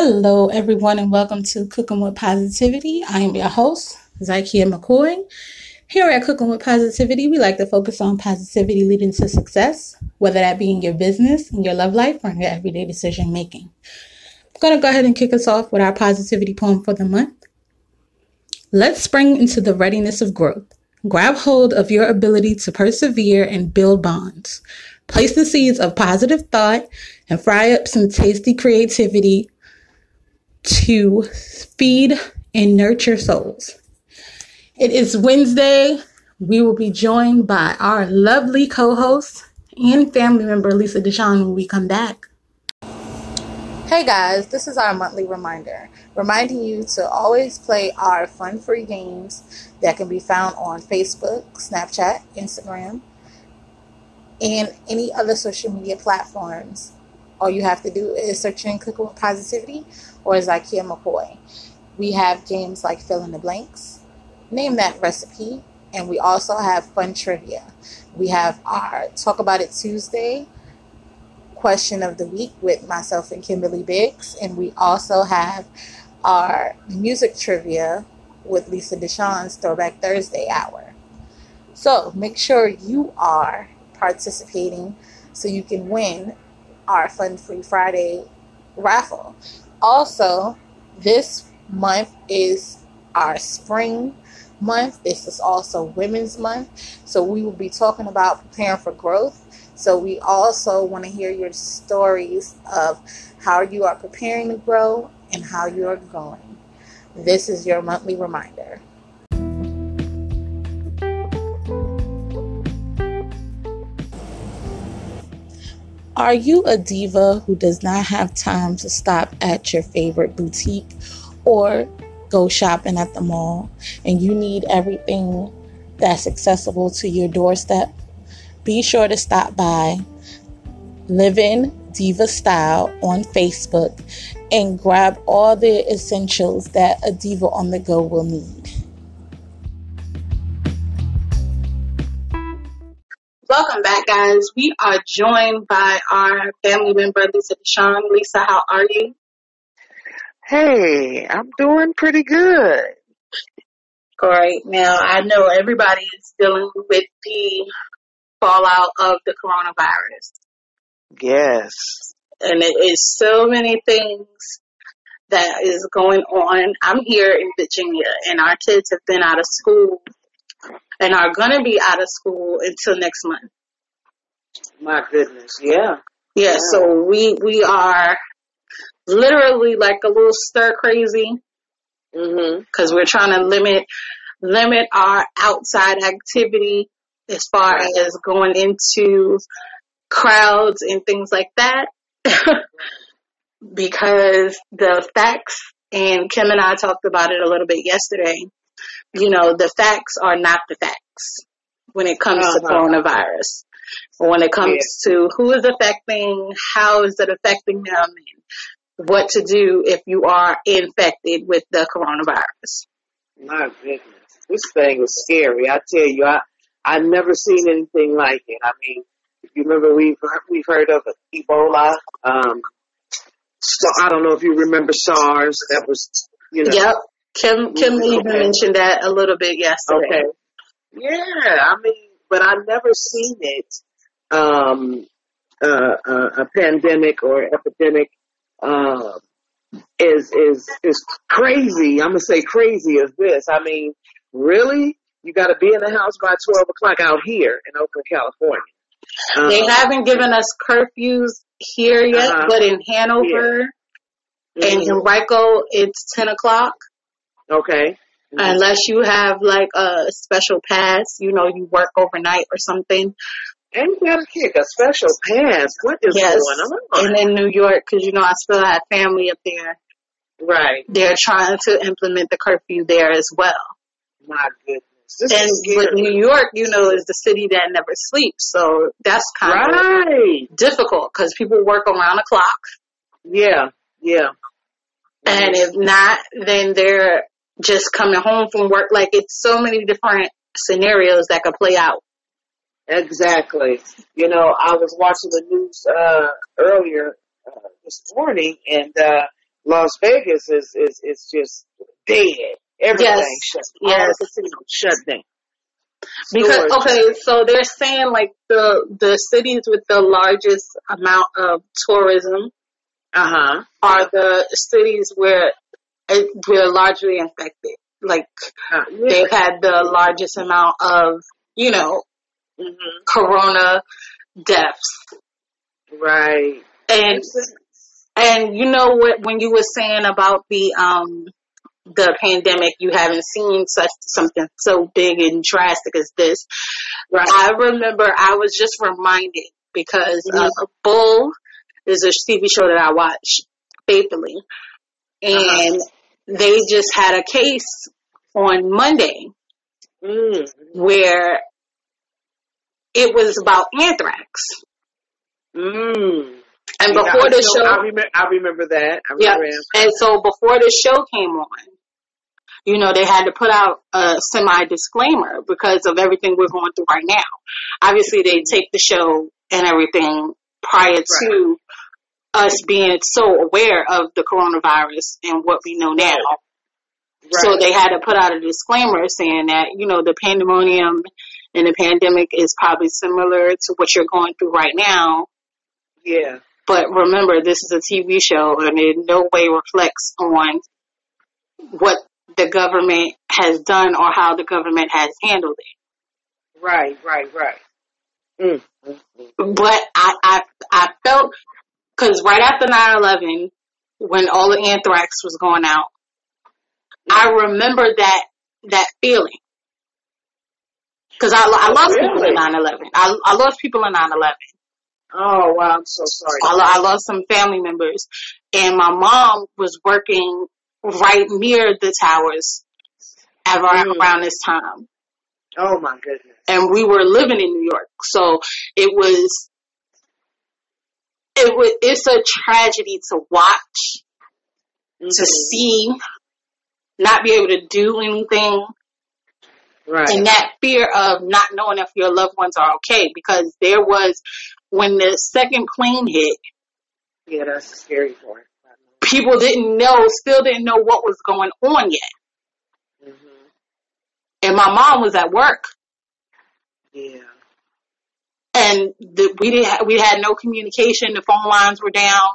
Hello, everyone, and welcome to Cooking with Positivity. I am your host, Zykia McCoy. Here at Cooking with Positivity, we like to focus on positivity leading to success, whether that be in your business, in your love life, or in your everyday decision making. I'm going to go ahead and kick us off with our positivity poem for the month. Let's spring into the readiness of growth. Grab hold of your ability to persevere and build bonds. Place the seeds of positive thought and fry up some tasty creativity to feed and nurture souls. It is Wednesday. We will be joined by our lovely co host and family member, Lisa Deshawn, when we come back. Hey guys, this is our monthly reminder, reminding you to always play our fun free games that can be found on Facebook, Snapchat, Instagram, and any other social media platforms. All you have to do is search in Cooking with Positivity or Zykia McCoy. We have games like fill in the blanks, name that recipe, and we also have fun trivia. We have our Talk About It Tuesday question of the week with myself and Kimberly Biggs, and we also have our music trivia with Lisa Deshawn's Throwback Thursday hour. So make sure you are participating so you can win our Fun Free Friday raffle. Also, this month is our spring month. This is also Women's Month. So we will be talking about preparing for growth. So we also want to hear your stories of how you are preparing to grow and how you are growing. This is your monthly reminder. Are you a diva who does not have time to stop at your favorite boutique or go shopping at the mall and you need everything that's accessible to your doorstep? Be sure to stop by Living Diva Style on Facebook and grab all the essentials that a diva on the go will need. Welcome back, guys. We are joined by our family member, Lisa Deshawn. Lisa, how are you? Hey, I'm doing pretty good. Great. Now, I know everybody is dealing with the fallout of the coronavirus. Yes. And it is so many things that is going on. I'm here in Virginia, and our kids have been out of school and are going to be out of school until next month. My goodness, yeah. Yeah, so we we are literally like a little stir crazy Mhm. because we're trying to limit limit our outside activity as far as going into crowds and things like that because the facts and Kim and I talked about it a little bit yesterday. You know, the facts are not the facts when it comes to Uh-huh. coronavirus. When it comes to who is affecting, how is it affecting them, and what to do if you are infected with the coronavirus. My goodness. This thing is scary. I tell you, I I never seen anything like it. I mean, if you remember we've we've heard of Ebola. Um so I don't know if you remember SARS. That was you know Yep. Kim Kim even Okay. mentioned that a little bit yesterday. Okay. Yeah, I mean, but I've never seen it, um, uh, uh, a pandemic or epidemic, uh, is, is, is crazy. I'm gonna say crazy as this. I mean, really? You gotta be in the house by 12 o'clock out here in Oakland, California. Um, They haven't given us curfews here yet, Uh-huh. but in Hanover and in Henrico, it's 10 o'clock. Okay. Mhm. Unless you have like a special pass, you know, you work overnight or something. Ain't that a kick? A special pass. What is Yes. going on? And in New York, because you know, I still have family up there, right. they're trying to implement the curfew there as well. My goodness. This And with. New York, you know, is the city that never sleeps. So that's kind of difficult because people work around the clock. Yeah. Yeah. And if not, then they're just coming home from work. Like it's so many different scenarios that could play out. Exactly. You know, I was watching the news uh, earlier uh, this morning, and uh, Las Vegas is is is just dead. Everything Yes. shut. Yes. All the casinos shut down. Because okay, so they're saying like the the cities with the largest amount of tourism Uh huh. are the cities where it, we're largely infected. Like Uh, they've had the largest amount of you know hmm corona deaths, Right. and and you know what when you were saying about the um the pandemic, you haven't seen such something so big and drastic as this. Right. I remember I was just reminded because uh, Mhm. Bull is a TV show that I watch faithfully, and they just had a case on Monday Mm. where it was about anthrax. Mm. And Yeah, before I the know- show, I remember. I remember that. I Yeah. remember. and so before the show came on, you know, they had to put out a semi disclaimer because of everything we're going through right now. Obviously, they take the show and everything prior to us being so aware of the coronavirus and what we know now. So they had to put out a disclaimer saying that, you know, the pandemonium and the pandemic is probably similar to what you're going through right now. Yeah. But remember, this is a TV show and it in no way reflects on what the government has done or how the government has handled it. Right. Right. Right. Mm. But I, I, I felt, cause right after 9-11, when all the anthrax was going out, I remember that, that feeling. Cause I, I lost people in Really? 9-11. I, I lost people in 9-11. Oh wow! I'm so sorry. I, I lost some family members, and my mom was working right near the towers at around, Mm. around this time, Oh my goodness. and we were living in New York, so it was it was it's a tragedy to watch, to Mhm. see, not be able to do anything, Right. and that fear of not knowing if your loved ones are okay, because there was when the second plane hit. yeah, that's the scary part. people didn't know, still didn't know what was going on yet. hmm And my mom was at work, Yeah. And the, we didn't. Ha- we had no communication. The phone lines were down.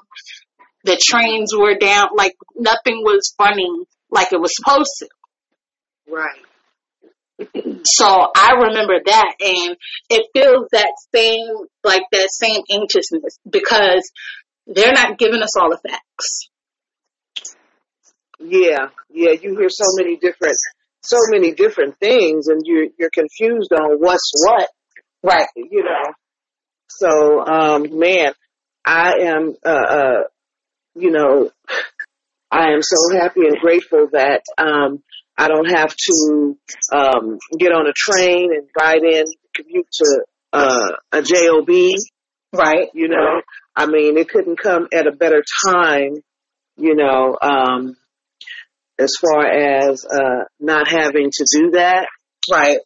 The trains were down. Like nothing was running like it was supposed to. Right. So I remember that, and it feels that same, like that same anxiousness because they're not giving us all the facts. Yeah. Yeah. You hear so many different, so many different things, and you're you're confused on what's what. Right. You know. So, um, man, I am, uh, uh, you know, I am so happy and grateful that um, I don't have to um, get on a train and ride in, commute to uh, a job. Right. You know, I mean, it couldn't come at a better time. You know, um, as far as uh, not having to do that. Right.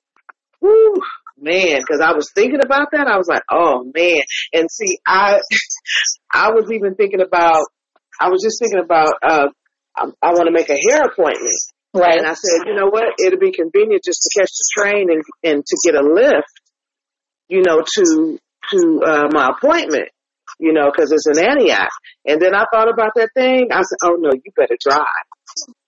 Woo, man, because I was thinking about that. I was like, oh man. And see, I, I was even thinking about. I was just thinking about. Uh, I, I want to make a hair appointment. Right. And I said, you know what? It'll be convenient just to catch the train and, and to get a lift, you know, to, to, uh, my appointment, you know, cause it's in Antioch. And then I thought about that thing. I said, oh no, you better drive.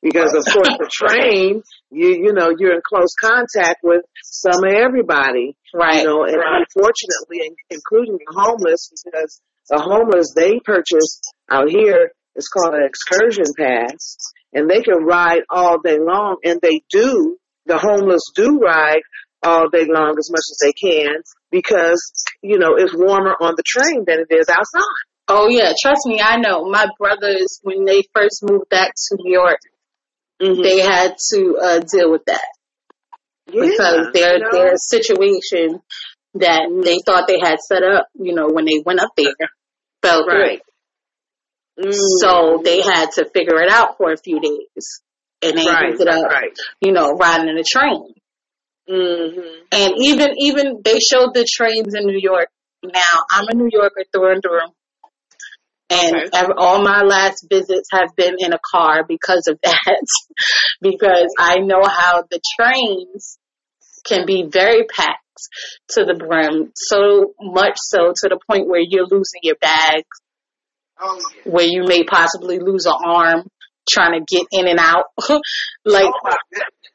Because of course the train, you, you know, you're in close contact with some of everybody, Right. you know, and unfortunately, in- including the homeless, because the homeless, they purchase out here, it's called an excursion pass and they can ride all day long, and they do. The homeless do ride all day long as much as they can because you know it's warmer on the train than it is outside. Oh yeah, trust me, I know. My brothers, when they first moved back to New York, Mm-hmm. they had to uh, deal with that because their know? their situation that they thought they had set up, you know, when they went up there, fell through. right. Mm. So they had to figure it out for a few days, and they right, ended up, right. you know, riding in a train. Mm-hmm. And even even they showed the trains in New York. Now I'm a New Yorker through and through. And Okay. all my last visits have been in a car because of that. because I know how the trains can be very packed to the brim, so much so to the point where you're losing your bags, Oh yeah. where you may possibly lose an arm trying to get in and out. like, Oh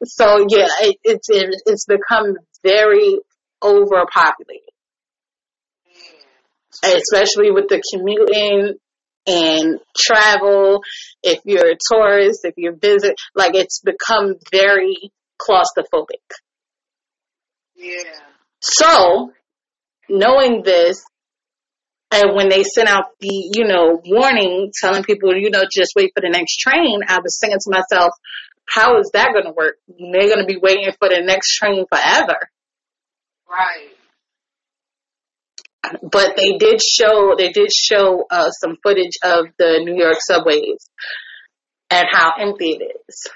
so yeah, it, it's it, it's become very overpopulated, mm. especially with the commuting and travel. If you're a tourist, if you're visit, like it's become very claustrophobic. Yeah. So, knowing this, and when they sent out the, you know, warning telling people, you know, just wait for the next train, I was thinking to myself, how is that going to work? They're going to be waiting for the next train forever. Right. But they did show, they did show uh, some footage of the New York subways and how empty it is.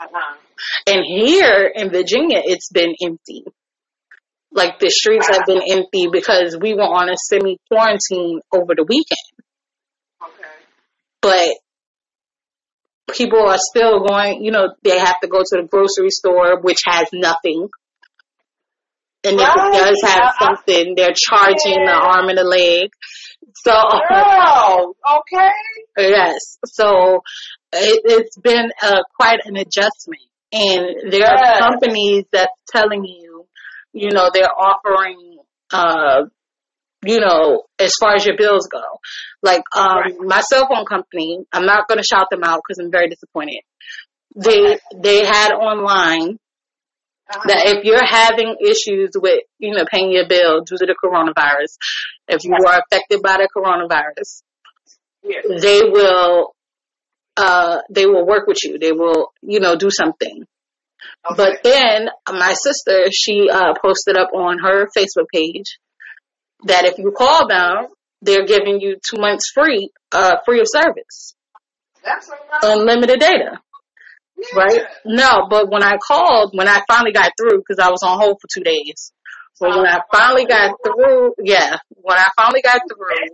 Uh-huh. And here in Virginia, it's been empty. Like the streets have been empty because we were on a semi quarantine over the weekend. Okay. But people are still going, you know, they have to go to the grocery store, which has nothing. And if Right. it does have I- something, they're charging the arm and the leg. So, Girl, okay. yes. So it, it's been uh, quite an adjustment. And there are companies that's telling you, you know, they're offering, uh, you know, as far as your bills go. Like, um, Right. my cell phone company, I'm not going to shout them out because I'm very disappointed. They, they had online Uh-huh. that if you're having issues with, you know, paying your bill due to the coronavirus, if you are affected by the coronavirus, Yeah. they will uh they will work with you. They will, you know, do something. Okay. But then my sister, she uh posted up on her Facebook page that if you call them, they're giving you two months free, uh free of service. That's. Unlimited data. Right? No, but when I called, when I finally got through, because I was on hold for two days. But when I finally got through, yeah, when I finally got through,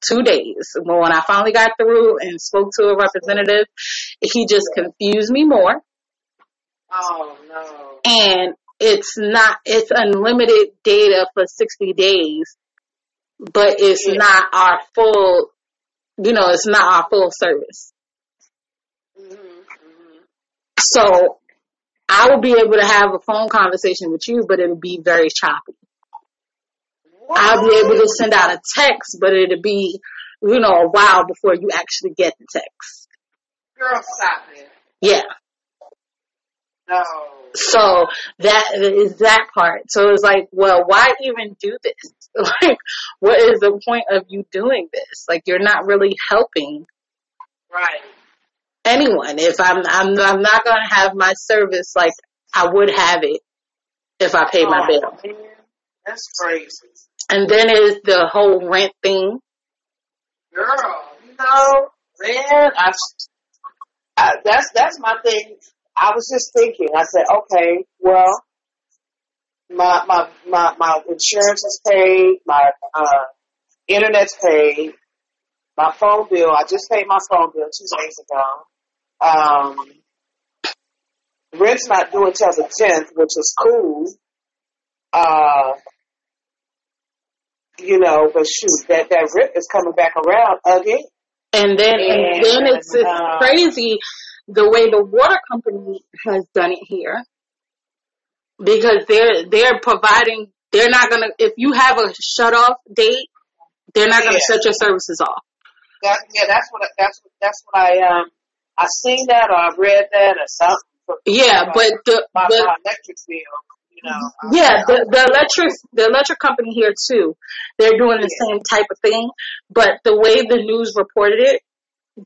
two days. But when I finally got through and spoke to a representative, he just confused me more. Oh no. And it's not, it's unlimited data for 60 days, but it's Yeah. not our full, you know, it's not our full service. Mm-hmm. So I will be able to have a phone conversation with you, but it'll be very choppy. I'll be able to send out a text, but it'll be, you know, a while before you actually get the text. Girl, stop it. Yeah. No. So that is that part. So it's like, well, why even do this? Like, what is the point of you doing this? Like, you're not really helping Right. Anyone. If I'm, I'm, I'm not gonna have my service like I would have it if I paid my Oh, bill. man. That's crazy. And then is the whole rent thing. Girl, you know, man, I, I that's that's my thing. I was just thinking. I said, okay, well, my my my my insurance is paid, my uh, internet's paid, my phone bill. I just paid my phone bill two days ago. Um, rent's not due until the tenth, which is cool. Uh, you know, but shoot, that that rent is coming back around again. And then, and then it's, it's uh, crazy the way the water company has done it here. Because they're, they're providing, they're not gonna, if you have a shut off date, they're not gonna shut your services off. That, yeah, that's what that's that's what I um I seen that or I read that or something. Yeah, but the, my, the my electric bill, you know. Yeah, the, the electric, the electric company here too, they're doing the Yeah. same type of thing, but the way the news reported it,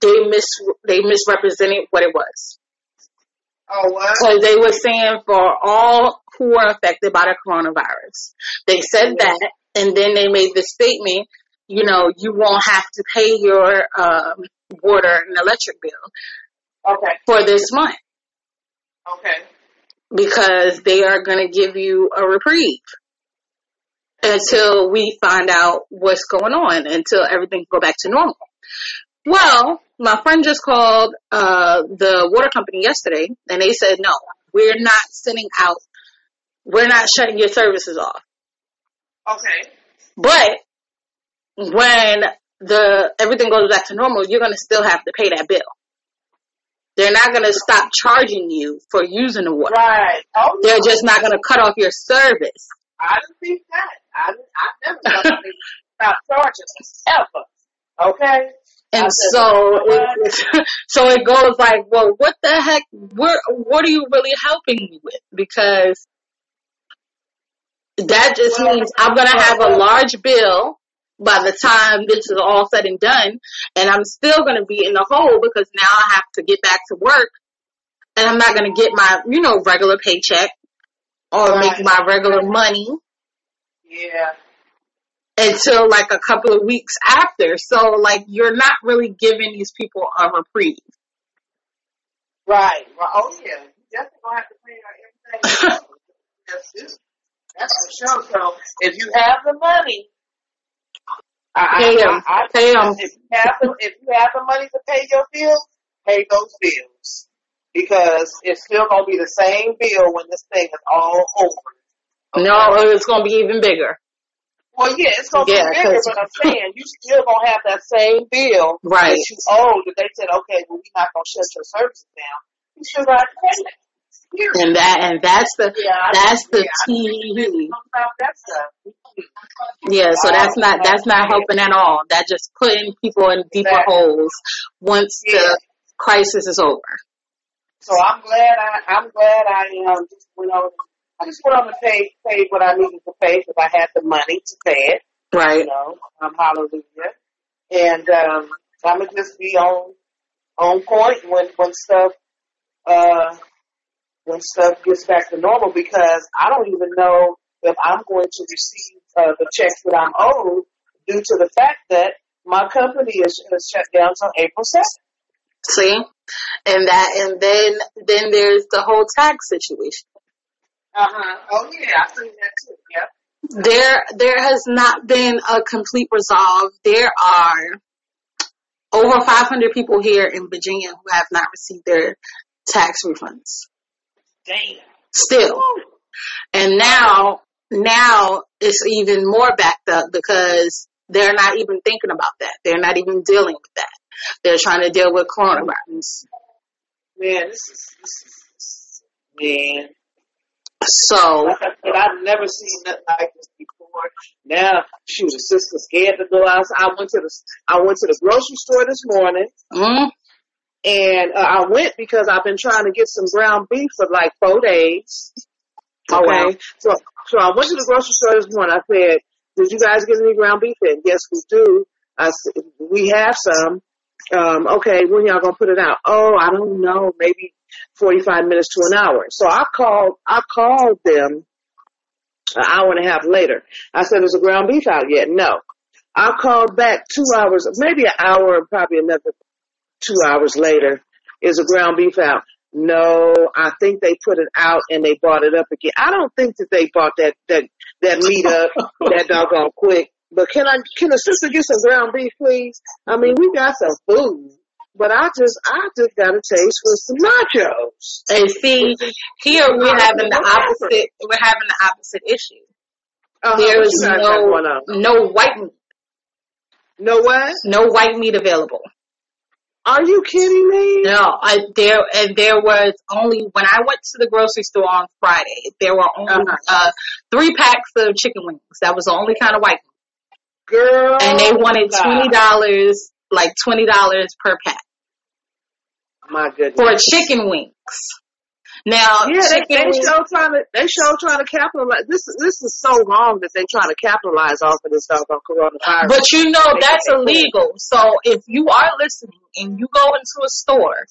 they mis, they misrepresented what it was. Oh what? So they were saying for all who are affected by the coronavirus. They said Yeah. that, and then they made the statement, you know, you won't have to pay your um, water and electric bill Okay, for this month okay. because they are going to give you a reprieve. until we find out what's going on, until everything go back to normal. Well, my friend just called uh, the water company yesterday, and they said no, we're not sending out, we're not shutting your services off. Okay. But when the everything goes back to normal, you're gonna still have to pay that bill. They're not gonna stop charging you for using the water. Right. Oh, They're no. just not gonna cut off your service. I didn't think that. I, I never thought they stop charging ever. Okay. And said, so, "You know what?" it, so it goes like, well, what the heck? What what are you really helping me with? Because that just means I'm gonna have a large bill by the time this is all said and done, and I'm still gonna be in the hole because now I have to get back to work, and I'm not gonna get my you know regular paycheck or make my regular money Yeah. until like a couple of weeks after. So like you're not really giving these people a reprieve. Right. Well, Oh yeah. You definitely gonna have to pay her everything. that's, that's for sure. So if you have the money, I, Pay 'em. I, I. If you have the if you have the money to pay your bills, pay those bills because it's still gonna be the same bill when this thing is all over. No, it's gonna be even bigger. Well, yeah, it's gonna Yeah, be bigger, but I'm saying you still gonna have that same bill Right. that you owe. That they said, okay, well, we're not gonna shut your services down. You still got to pay that. And that and that's the Yeah, that's the yeah, I key. about that stuff. Yeah, so that's not that's not helping at all. That just putting people in deeper Exactly. holes once Yeah. the crisis is over. So I'm glad I I'm glad I um just went on. I just went on to pay pay what I needed to pay because I had the money to pay it. Right. You know, um, hallelujah. And um, I'm gonna just be on on point when when stuff uh when stuff gets back to normal because I don't even know if I'm going to receive uh, the checks that I'm owed due to the fact that my company is, is shut down until April 2nd. See? And that and then then there's the whole tax situation. Uh-huh. Oh, yeah, I've seen that too. Yeah. There there has not been a complete resolve. There are over 500 people here in Virginia who have not received their tax refunds. Damn. Still. And now, now it's even more backed up because they're not even thinking about that. They're not even dealing with that. They're trying to deal with coronavirus. Man, this is, this is, this is man. So, Like I said, I've never seen nothing like this before. Now, shoot, the sister scared to go outside. I went to the I went to the grocery store this morning, mm, and uh, I went because I've been trying to get some ground beef for like four days. Oh, wow. so so I went to the grocery store this morning. I said, "Did you guys get any ground beef in?" Yes, we do. I said, "We have some." Um, okay, when y'all gonna put it out? Oh, I don't know. Maybe forty-five minutes to an hour. So I called. I called them an hour and a half later. I said, "Is the ground beef out yet?" No. I called back two hours, maybe an hour, probably another two hours later. Is a ground beef out? No, I think they put it out and they bought it up again. I don't think that they bought that that that meat up that doggone quick. But can I can the sister get some ground beef, please? I mean, we got some food, but I just I just got a taste for some nachos. and see, here we're having the opposite, we're having the opposite issue. Uh-huh. There What is you guys got going no, on? no white meat, No what? no white meat available. Are you kidding me? No, I, there and there was only when I went to the grocery store on Friday. There were only Uh-huh. uh, three packs of chicken wings. That was the only kind of white. Girl. and they wanted twenty dollars, like twenty dollars per pack My goodness. for chicken wings. Now, Yeah, they, they wings, show trying to they show trying to capitalize. This this is so wrong that they trying to capitalize off of this doggone coronavirus. but you know They- that's they- illegal. So if you are listening and you go into a store,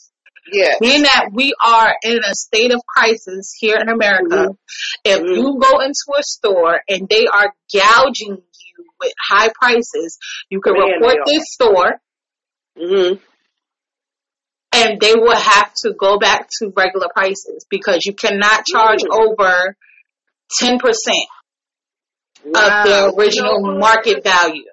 yeah, being that we are in a state of crisis here in America, Mhm. if Mhm. you go into a store and they are gouging you with high prices, you can Man, report this store hmm and they will have to go back to regular prices because you cannot charge over 10%. wow. of the original market value.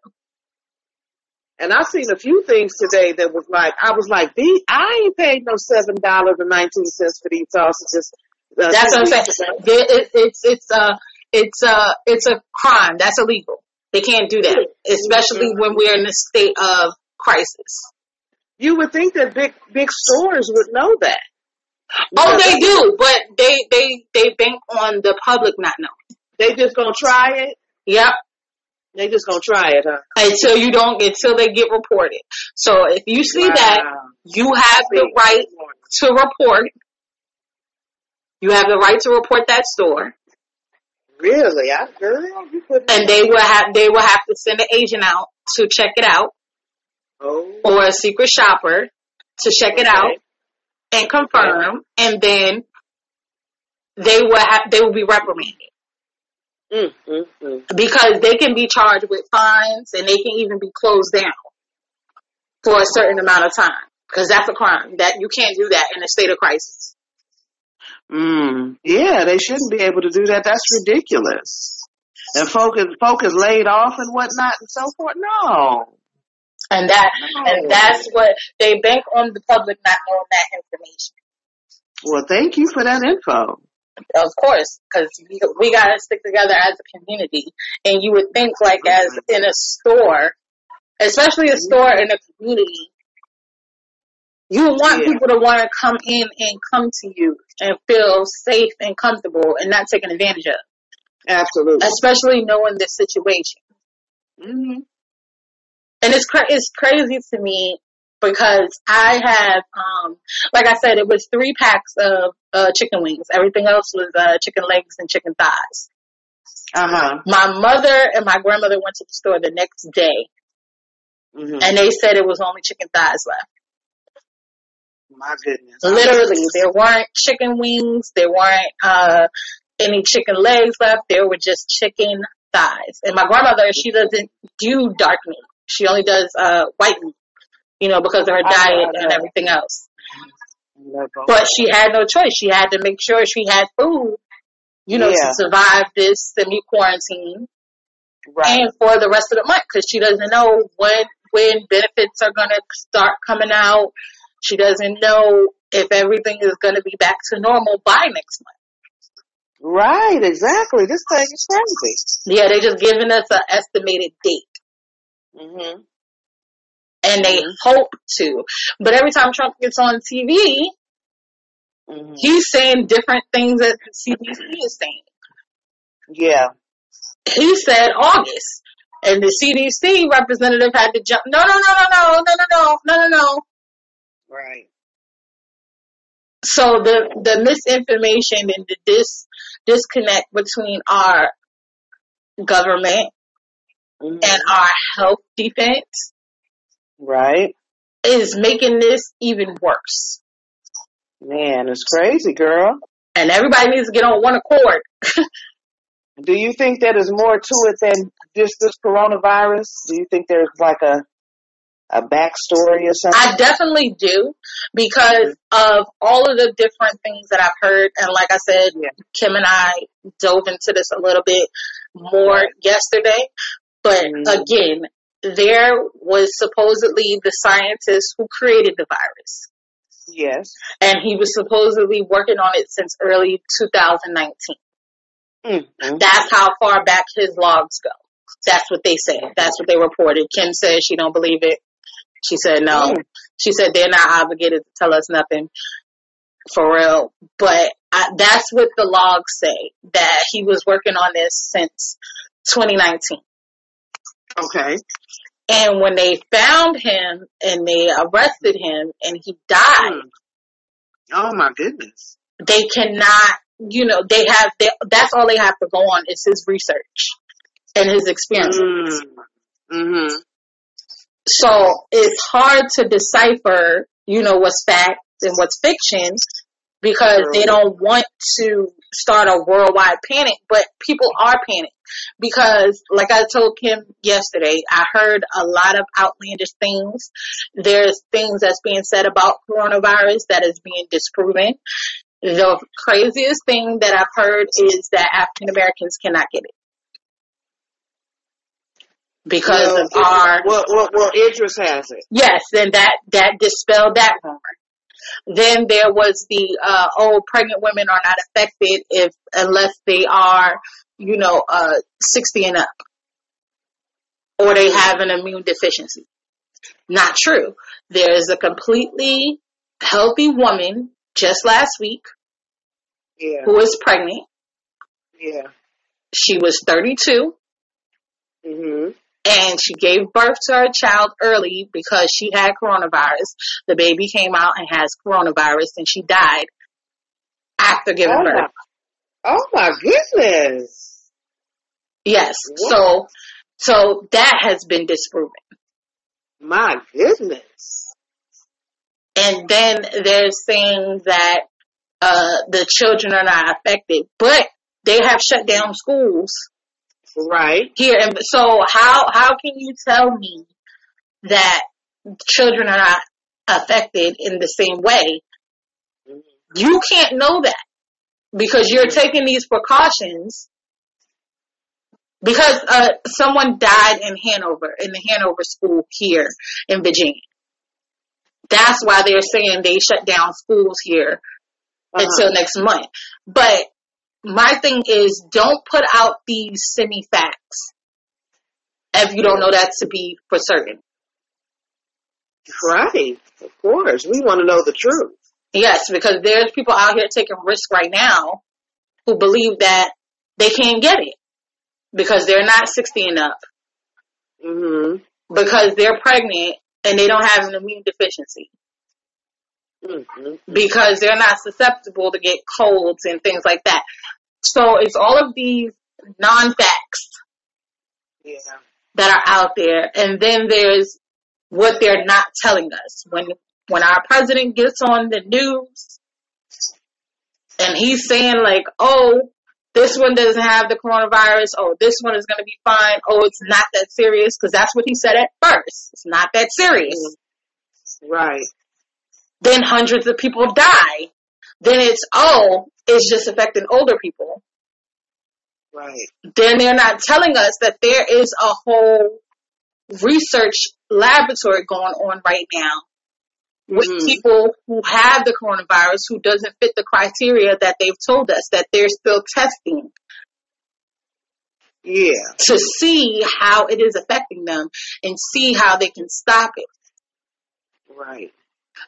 And I've seen a few things today that was like, I was like, these, I ain't paid no seven dollars and nineteen cents for these sausages. Uh, That's what I'm saying. It, it's it's a it's a it's a crime. That's illegal. They can't do that, especially mm-hmm. when we're in a state of crisis. You would think that big big stores would know that. Oh, they do, but they they they bank on the public not knowing. They just gonna try it. Yep. They just gonna try it, huh? Until you don't, until they get reported. So if you see wow. that, you have the right to report. You have the right to report that store. Really, I girl, you and they will have they will have to send an agent out to check it out, oh. or a secret shopper to check okay. it out and confirm, and then they will have they will be reprimanded. Mm, mm, mm. Because they can be charged with fines and they can even be closed down for a certain amount of time. Because that's a crime. That you can't do that in a state of crisis. Mm, yeah, they shouldn't be able to do that. That's ridiculous. And folk is, folk is laid off and whatnot and so forth. No. And that and that's what they bank on the public not knowing that information. Well, thank you for that info. Of course, because we, we got to stick together as a community. And you would think, like, as in a store, especially a store in a community, you want yeah. people to want to come in and come to you and feel safe and comfortable and not taken advantage of. Absolutely. Especially knowing the situation. Mm-hmm. And it's cra- it's crazy to me because I have, um, like I said, it was three packs of uh, chicken wings. Everything else was uh, chicken legs and chicken thighs. Uh-huh. My mother and my grandmother went to the store the next day, mm-hmm. and they said it was only chicken thighs left. My goodness. Literally, there weren't chicken wings. There weren't uh, any chicken legs left. There were just chicken thighs. And my grandmother, she doesn't do dark meat. She only does uh, white meat you know, because of her diet and everything else. But she had no choice. She had to make sure she had food, you know, yeah. to survive this semi quarantine. Right. And for the rest of the month, because she doesn't know when when benefits are gonna start coming out. She doesn't know if everything is gonna be back to normal by next month. Right, exactly. This thing is crazy. Yeah, they're just giving us an estimated date. Hmm and they mm-hmm. hope to. But every time Trump gets on TV, mm-hmm. he's saying different things that the CDC is saying. Yeah. He said August. And the CDC representative had to jump. No, no, no, no, no, no, no, no, no, no, no. Right. So the the misinformation and the dis disconnect between our government mm-hmm. and our health defense Right. Is making this even worse. Man, it's crazy, girl. And everybody needs to get on one accord. Do you think that is more to it than just this coronavirus? Do you think there's like a a backstory or something? I definitely do because mm-hmm. of all of the different things that I've heard. And like I said, yeah. Kim and I dove into this a little bit more yesterday. But mm-hmm. again, there was supposedly the scientist who created the virus. Yes. And he was supposedly working on it since early 2019. Mm-hmm. That's how far back his logs go. That's what they said. That's what they reported. Kim said she don't believe it. She said no. Mm. She said they're not obligated to tell us nothing for real. But I, that's what the logs say that he was working on this since 2019. Okay. And when they found him and they arrested him and he died. Hmm. Oh my goodness. They cannot, you know, they have, they, that's all they have to go on is his research and his experience. Mm-hmm. mm-hmm. So it's hard to decipher, you know, what's fact and what's fiction because they don't want to start a worldwide panic, but people are panicked because like I told Kim yesterday, I heard a lot of outlandish things. There's things that's being said about coronavirus that is being disproven. The craziest thing that I've heard is that African Americans cannot get it. because Well, of our well, well, well, Idris has it. yes, and that that dispelled that rumor. Then there was the uh, oh, pregnant women are not affected if unless they are, you know, uh, sixty and up, or they have an immune deficiency. Not true. There is a completely healthy woman just last week Yeah, who is pregnant. yeah. She was thirty two. And she gave birth to her child early because she had coronavirus. The baby came out and has coronavirus and she died after giving Oh my, birth. oh my goodness. Yes. What? So so that has been disproven. My goodness. And then they're saying that uh the children are not affected, but they have shut down schools Right. here and so how how can you tell me that children are not affected in the same way Mhm. You can't know that because you're taking these precautions because uh, someone died in Hanover, in the Hanover school here in Virginia. That's why they're saying they shut down schools here Uh-huh. until next month. But my thing is don't put out these semi facts if you don't know that to be for certain. Right. Of course. We want to know the truth. Yes, because there's people out here taking risks right now who believe that they can't get it because they're not 60 and up, Mhm. because they're pregnant and they don't have an immune deficiency, Mhm. because they're not susceptible to get colds and things like that. So it's all of these non-facts Yeah. that are out there, and then there's what they're not telling us. When when our president gets on the news and he's saying like, "Oh, this one doesn't have the coronavirus. Oh, this one is going to be fine. Oh, it's not that serious," because that's what he said at first. It's not that serious. Right. Then hundreds of people die. Then it's oh, it's just affecting older people. Right. then they're not telling us that there is a whole research laboratory going on right now with Mhm. people who have the coronavirus who doesn't fit the criteria that they've told us that they're still testing Yeah. to see how it is affecting them and see how they can stop it. Right.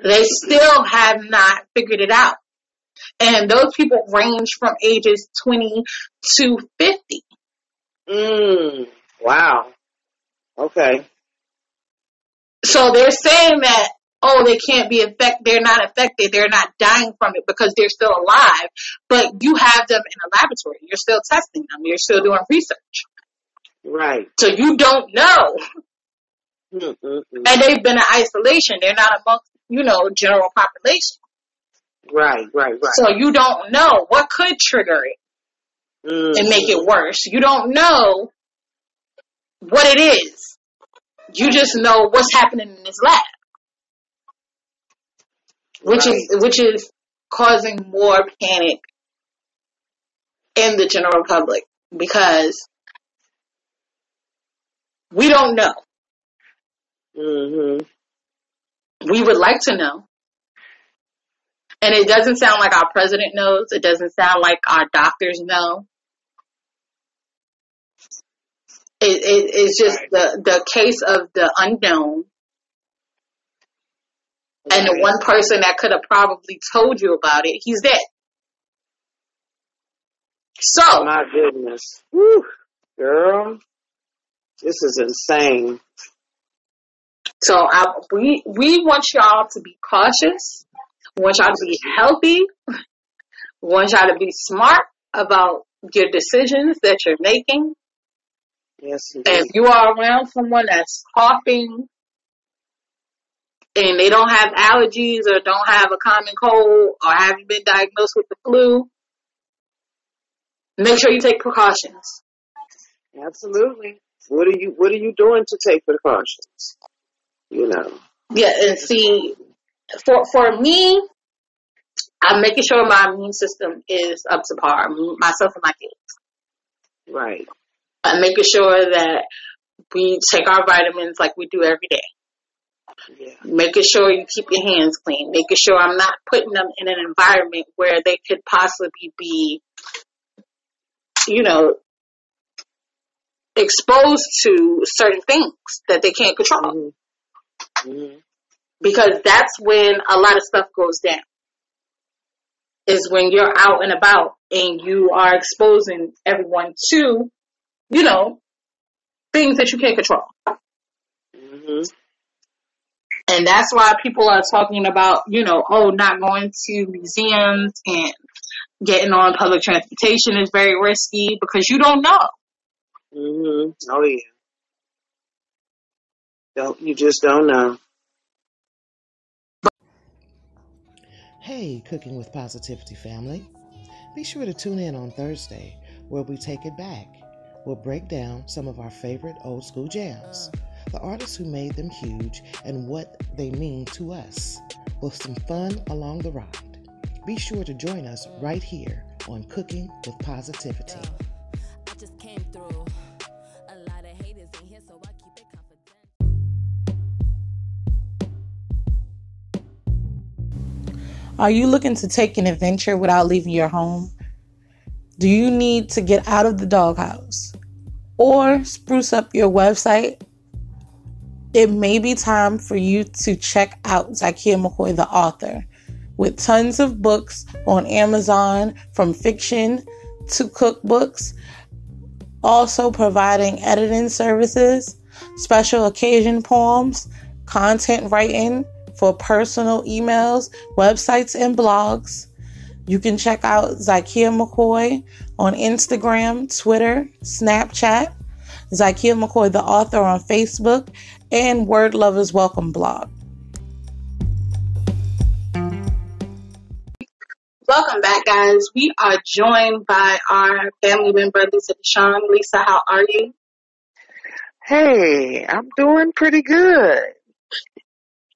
They still have not figured it out. And those people range from ages 20 to 50. Mm. Wow. Okay. So they're saying that, oh, they can't be affected, they're not affected, they're not dying from it because they're still alive, but you have them in a laboratory. You're still testing them, you're still doing research. Right. So you don't know. Mm-mm-mm. And they've been in isolation. They're not amongst, you know, general population. Right. Right. Right. So you don't know what could trigger it Mm. and make it worse. You don't know what it is. You just know what's happening in this lab. which Right. is which is causing more panic in the general public because we don't know. Mhm. We would like to know. And it doesn't sound like our president knows. It doesn't sound like our doctors know. It, it, it's just Right. the, the case of the unknown and the one person that could have probably told you about it, he's dead. So, My goodness. Whew. Girl. This is insane. So I, we we want y'all to be cautious. We want y'all to be healthy. We want y'all to be smart about your decisions that you're making. Yes, indeed. if you are around someone that's coughing and they don't have allergies or don't have a common cold or haven't been diagnosed with the flu, make sure you take precautions. Absolutely. What are you What are you doing to take precautions? You know. Yeah, and see, for for me, I'm making sure my immune system is up to par, myself and my kids. Right. I'm making sure that we take our vitamins like we do every day. Yeah. Making sure you keep your hands clean. Making sure I'm not putting them in an environment where they could possibly be, you know, exposed to certain things that they can't control. Mm-hmm. Hmm hmm Because that's when a lot of stuff goes down. Is when you're out and about and you are exposing everyone to, you know, things that you can't control. hmm And that's why people are talking about, you know, oh, not going to museums and getting on public transportation is very risky because you don't know. hmm Oh yeah. Don't you just don't know. Hey, Cooking with Positivity family. Be sure to tune in on Thursday where we take it back. We'll break down some of our favorite old school jams, the artists who made them huge, and what they mean to us, with some fun along the ride. Be sure to join us right here on Cooking with Positivity. Are you looking to take an adventure without leaving your home? Do you need to get out of the doghouse or spruce up your website? It may be time for you to check out Zakia McCoy, the author, with tons of books on Amazon from fiction to cookbooks, also providing editing services, special occasion poems, content writing for personal emails, websites, and blogs. You can check out Zakia McCoy on Instagram, Twitter, Snapchat, Zakia McCoy, the author, on Facebook, and Word Lovers Welcome blog. Welcome back, guys. We are joined by our family member, Lisa Deshawn. Lisa, how are you? Hey, I'm doing pretty good.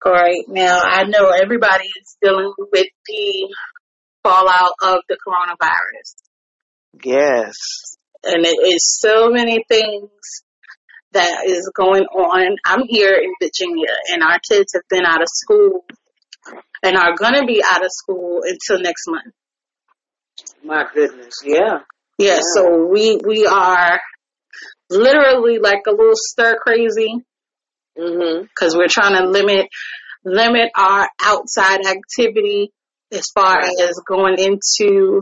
Great. Now, I know everybody is dealing with the fallout of the coronavirus. Yes. and it is so many things that is going on. I'm here in Virginia, and our kids have been out of school and are going to be out of school until next month. My goodness. Yeah. Yeah, Yeah. so we we are literally like a little stir crazy hmm because we're trying to limit limit our outside activity as far as going into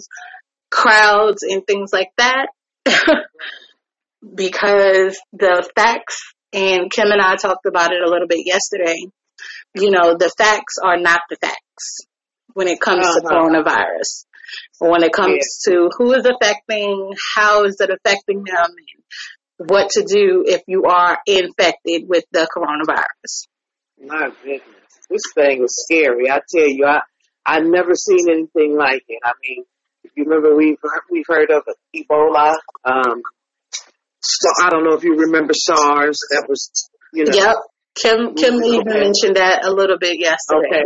crowds and things like that because the facts and Kim and I talked about it a little bit yesterday. You know, the facts are not the facts when it comes to Uh-huh. coronavirus. When it comes to who is affecting, how is it affecting them, what to do if you are infected with the coronavirus. My goodness. This thing was scary. I tell you, I I never seen anything like it. I mean, if you remember, we've we've heard of Ebola. Um, so I don't know if you remember SARS. That was, you know. Yep. Kim Kim Mhm. even mentioned that a little bit yesterday. Okay.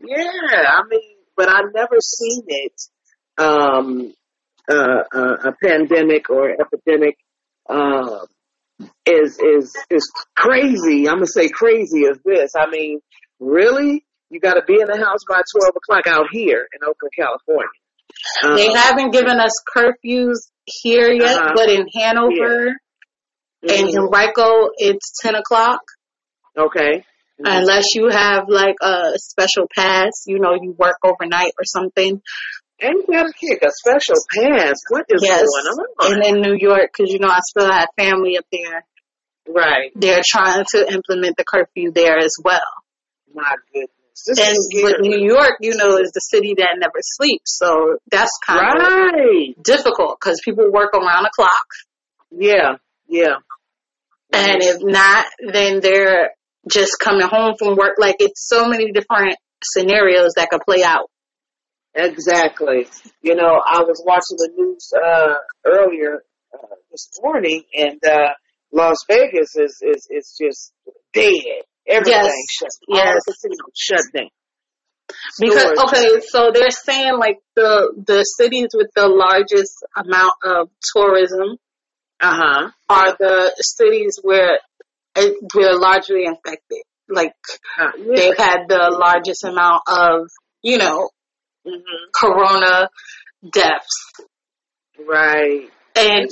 Yeah, I mean, but I never seen it. Um, uh, uh, a pandemic or epidemic um, is is is crazy. I'm gonna say crazy as this. I mean, really, you got to be in the house by twelve o'clock out here in Oakland, California. Um, They haven't given us curfews here yet, Uh-huh. but in Hanover and mhm. Henrico, it's 10 o'clock. okay. Mhm. Unless you have like a special pass, you know, you work overnight or something. And you got to kick a special pass. What is Yes. going on? And in New York, because you know, I still have family up there, right. they're trying to implement the curfew there as well. My goodness. This And with. New York, you know, is the city that never sleeps. So that's kind of Right. difficult because people work around the clock. Yeah. Yeah. And if not, then they're just coming home from work. Like it's so many different scenarios that could play out. Exactly. You know, I was watching the news uh, earlier uh, this morning, and uh, Las Vegas is is is just dead. Everything Yes. shut. Yes. All the casinos shut down. Because okay, so they're saying like the the cities with the largest amount of tourism Uh huh. are the cities where we're largely infected. Like Uh, they've had the largest amount of, you know, hmm corona deaths. Right. And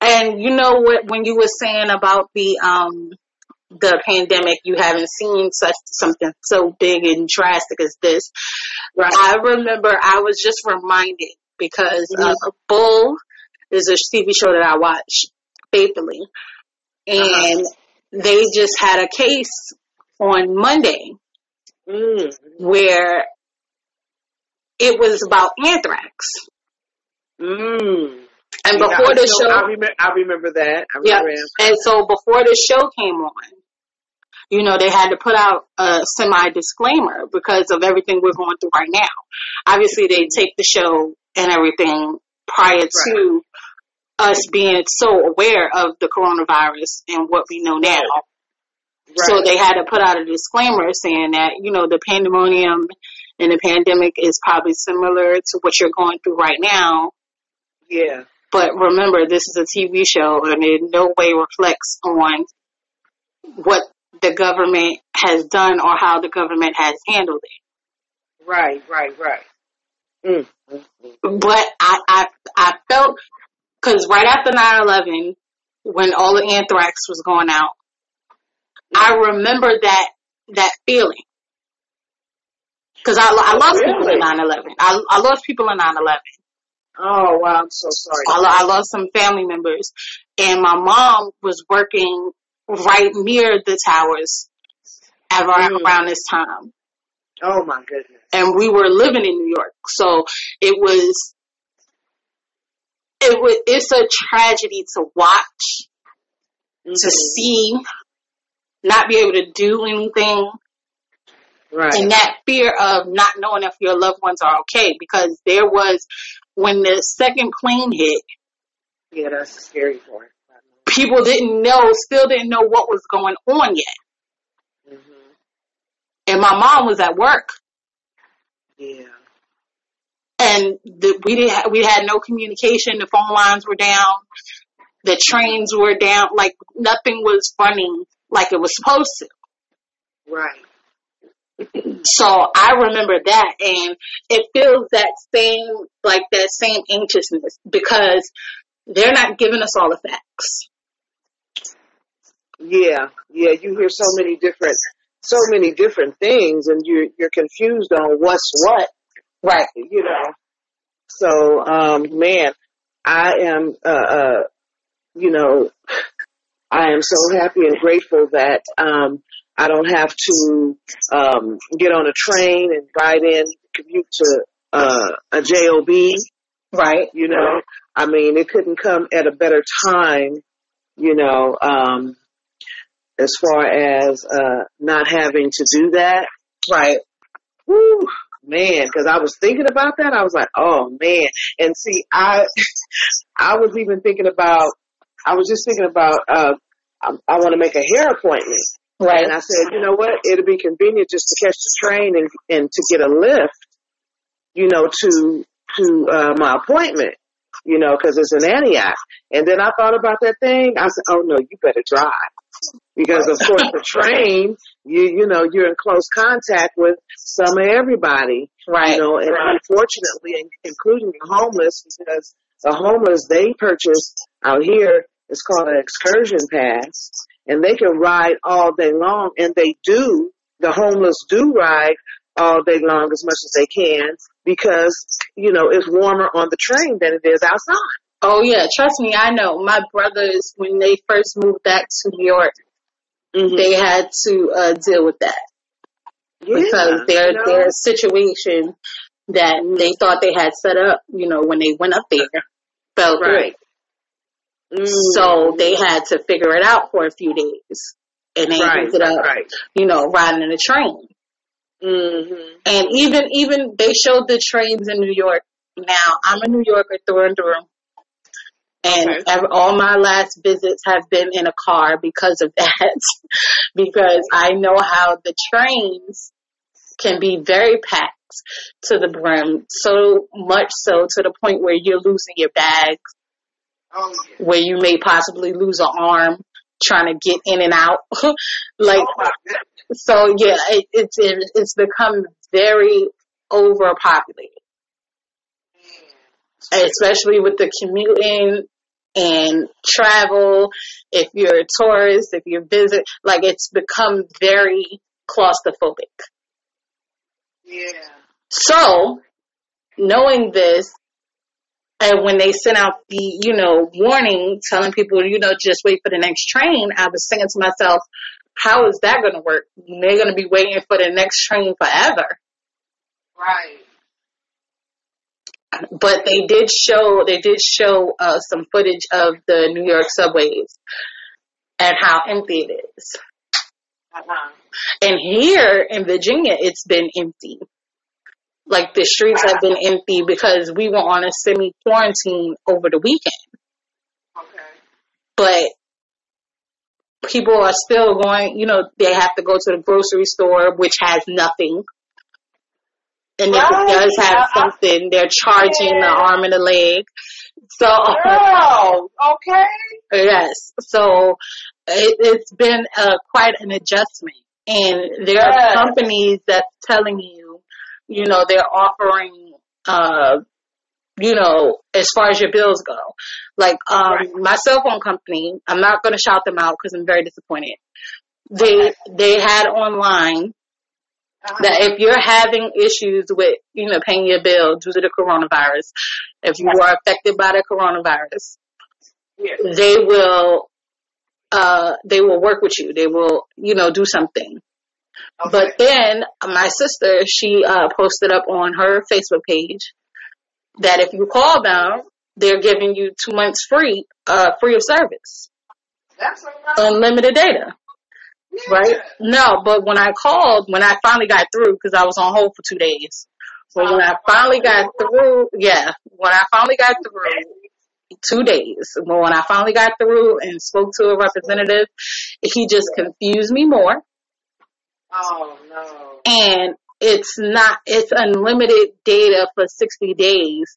and you know what when you were saying about the um the pandemic, you haven't seen such something so big and drastic as this. Right. I remember I was just reminded because Mhm. uh, Bull is a TV show that I watch faithfully, and they just had a case on Monday Mm. where it was about anthrax. Mm. And Yeah, before I the show, I remember. I remember that. I Yeah. remember. and so before the show came on, you know, they had to put out a semi disclaimer because of everything we're going through right now. Obviously, they take the show and everything prior to us being so aware of the coronavirus and what we know now. So they had to put out a disclaimer saying that, you know, the pandemonium and the pandemic is probably similar to what you're going through right now. Yeah. But remember, this is a TV show and it in no way reflects on what the government has done or how the government has handled it. Right. Right. Right. Mm. Mm, mm. But I, I, I felt, cause right after 9-11, when all the anthrax was going out, I remember that, that feeling. Cause I, I lost people in 9-11. I, I lost people in 9-11. Oh wow! I'm so sorry. I, lo- I lost some family members, and my mom was working right near the towers at around, Mm. around this time, Oh my goodness. and we were living in New York, so it was it was it's a tragedy to watch, to Mhm. see, not be able to do anything, Right. and that fear of not knowing if your loved ones are okay, because there was when the second plane hit. yeah, that's the scary part. people didn't know, still didn't know what was going on yet. hmm And my mom was at work, Yeah. and the, we didn't. Ha- we had no communication. The phone lines were down. The trains were down. Like nothing was running like it was supposed to. Right. So I remember that, and it feels that same like that same anxiousness because they're not giving us all the facts. Yeah. Yeah. You hear so many different, so many different things, and you're you're confused on what's what. Right. You know. So, um, man, I am, uh, uh, you know, I am so happy and grateful that um, I don't have to um, get on a train and ride in, commute to uh, a job. Right. You know, I mean, it couldn't come at a better time. You know, um, as far as uh, not having to do that. Right. Whew, man, because I was thinking about that. I was like, oh man. And see, I I was even thinking about. I was just thinking about. Uh, I, I want to make a hair appointment. Right. And I said, you know what? It'll be convenient just to catch the train and and to get a lift, you know, to to uh, my appointment, you know, because it's an Antioch. And then I thought about that thing. I said, oh no, you better drive because of course the train, you you know, you're in close contact with some of everybody, Right. you know, and unfortunately, in- including the homeless, because the homeless they purchase out here is called an excursion pass, and they can ride all day long, and they do. The homeless do ride all day long as much as they can because you know it's warmer on the train than it is outside. Oh yeah, trust me, I know. My brothers, when they first moved back to New York, Mm-hmm. they had to uh, deal with that because their you know? their situation that they thought they had set up, you know, when they went up there, fell through. Right. Mm. So they had to figure it out for a few days, and they right, ended up, right. you know, riding in a train. Mm-hmm. And even even they showed the trains in New York. Now I'm a New Yorker through and through, and Okay. all my last visits have been in a car because of that. because I know how the trains can be very packed to the brim, so much so to the point where you're losing your bags. Where you may possibly lose an arm trying to get in and out. like, Oh so yeah, it, it's it, it's become very overpopulated, especially with the commuting and travel. If you're a tourist, if you're visit, like it's become very claustrophobic. Yeah. So, knowing this, and when they sent out the, you know, warning telling people, you know, just wait for the next train, I was thinking to myself, how is that going to work? They're going to be waiting for the next train forever. Right. But they did show, they did show uh, some footage of the New York subways and how empty it is. Uh-huh. And here in Virginia, it's been empty. Like the streets have been empty because we were on a semi quarantine over the weekend. Okay. But people are still going, you know, they have to go to the grocery store, which has nothing. And if it does have I- something, they're charging the arm and the leg. So, Girl, okay. yes. So it, it's been uh, quite an adjustment. And there are companies that's telling you, you know, they're offering, uh, you know, as far as your bills go. Like, um, Right. my cell phone company, I'm not going to shout them out because I'm very disappointed. They, they had online Uh-huh. that if you're having issues with, you know, paying your bill due to the coronavirus, if you are affected by the coronavirus, Yeah. they will uh they will work with you. They will, you know, do something. Okay. But then my sister, she uh posted up on her Facebook page that if you call them, they're giving you two months free, uh free of service. That's. Unlimited data. Yeah. Right? No, but when I called, when I finally got through, because I was on hold for two days. But when I finally got through, yeah, when I finally got through, two days. But when I finally got through and spoke to a representative, he just confused me more. Oh no. And it's not, it's unlimited data for 60 days,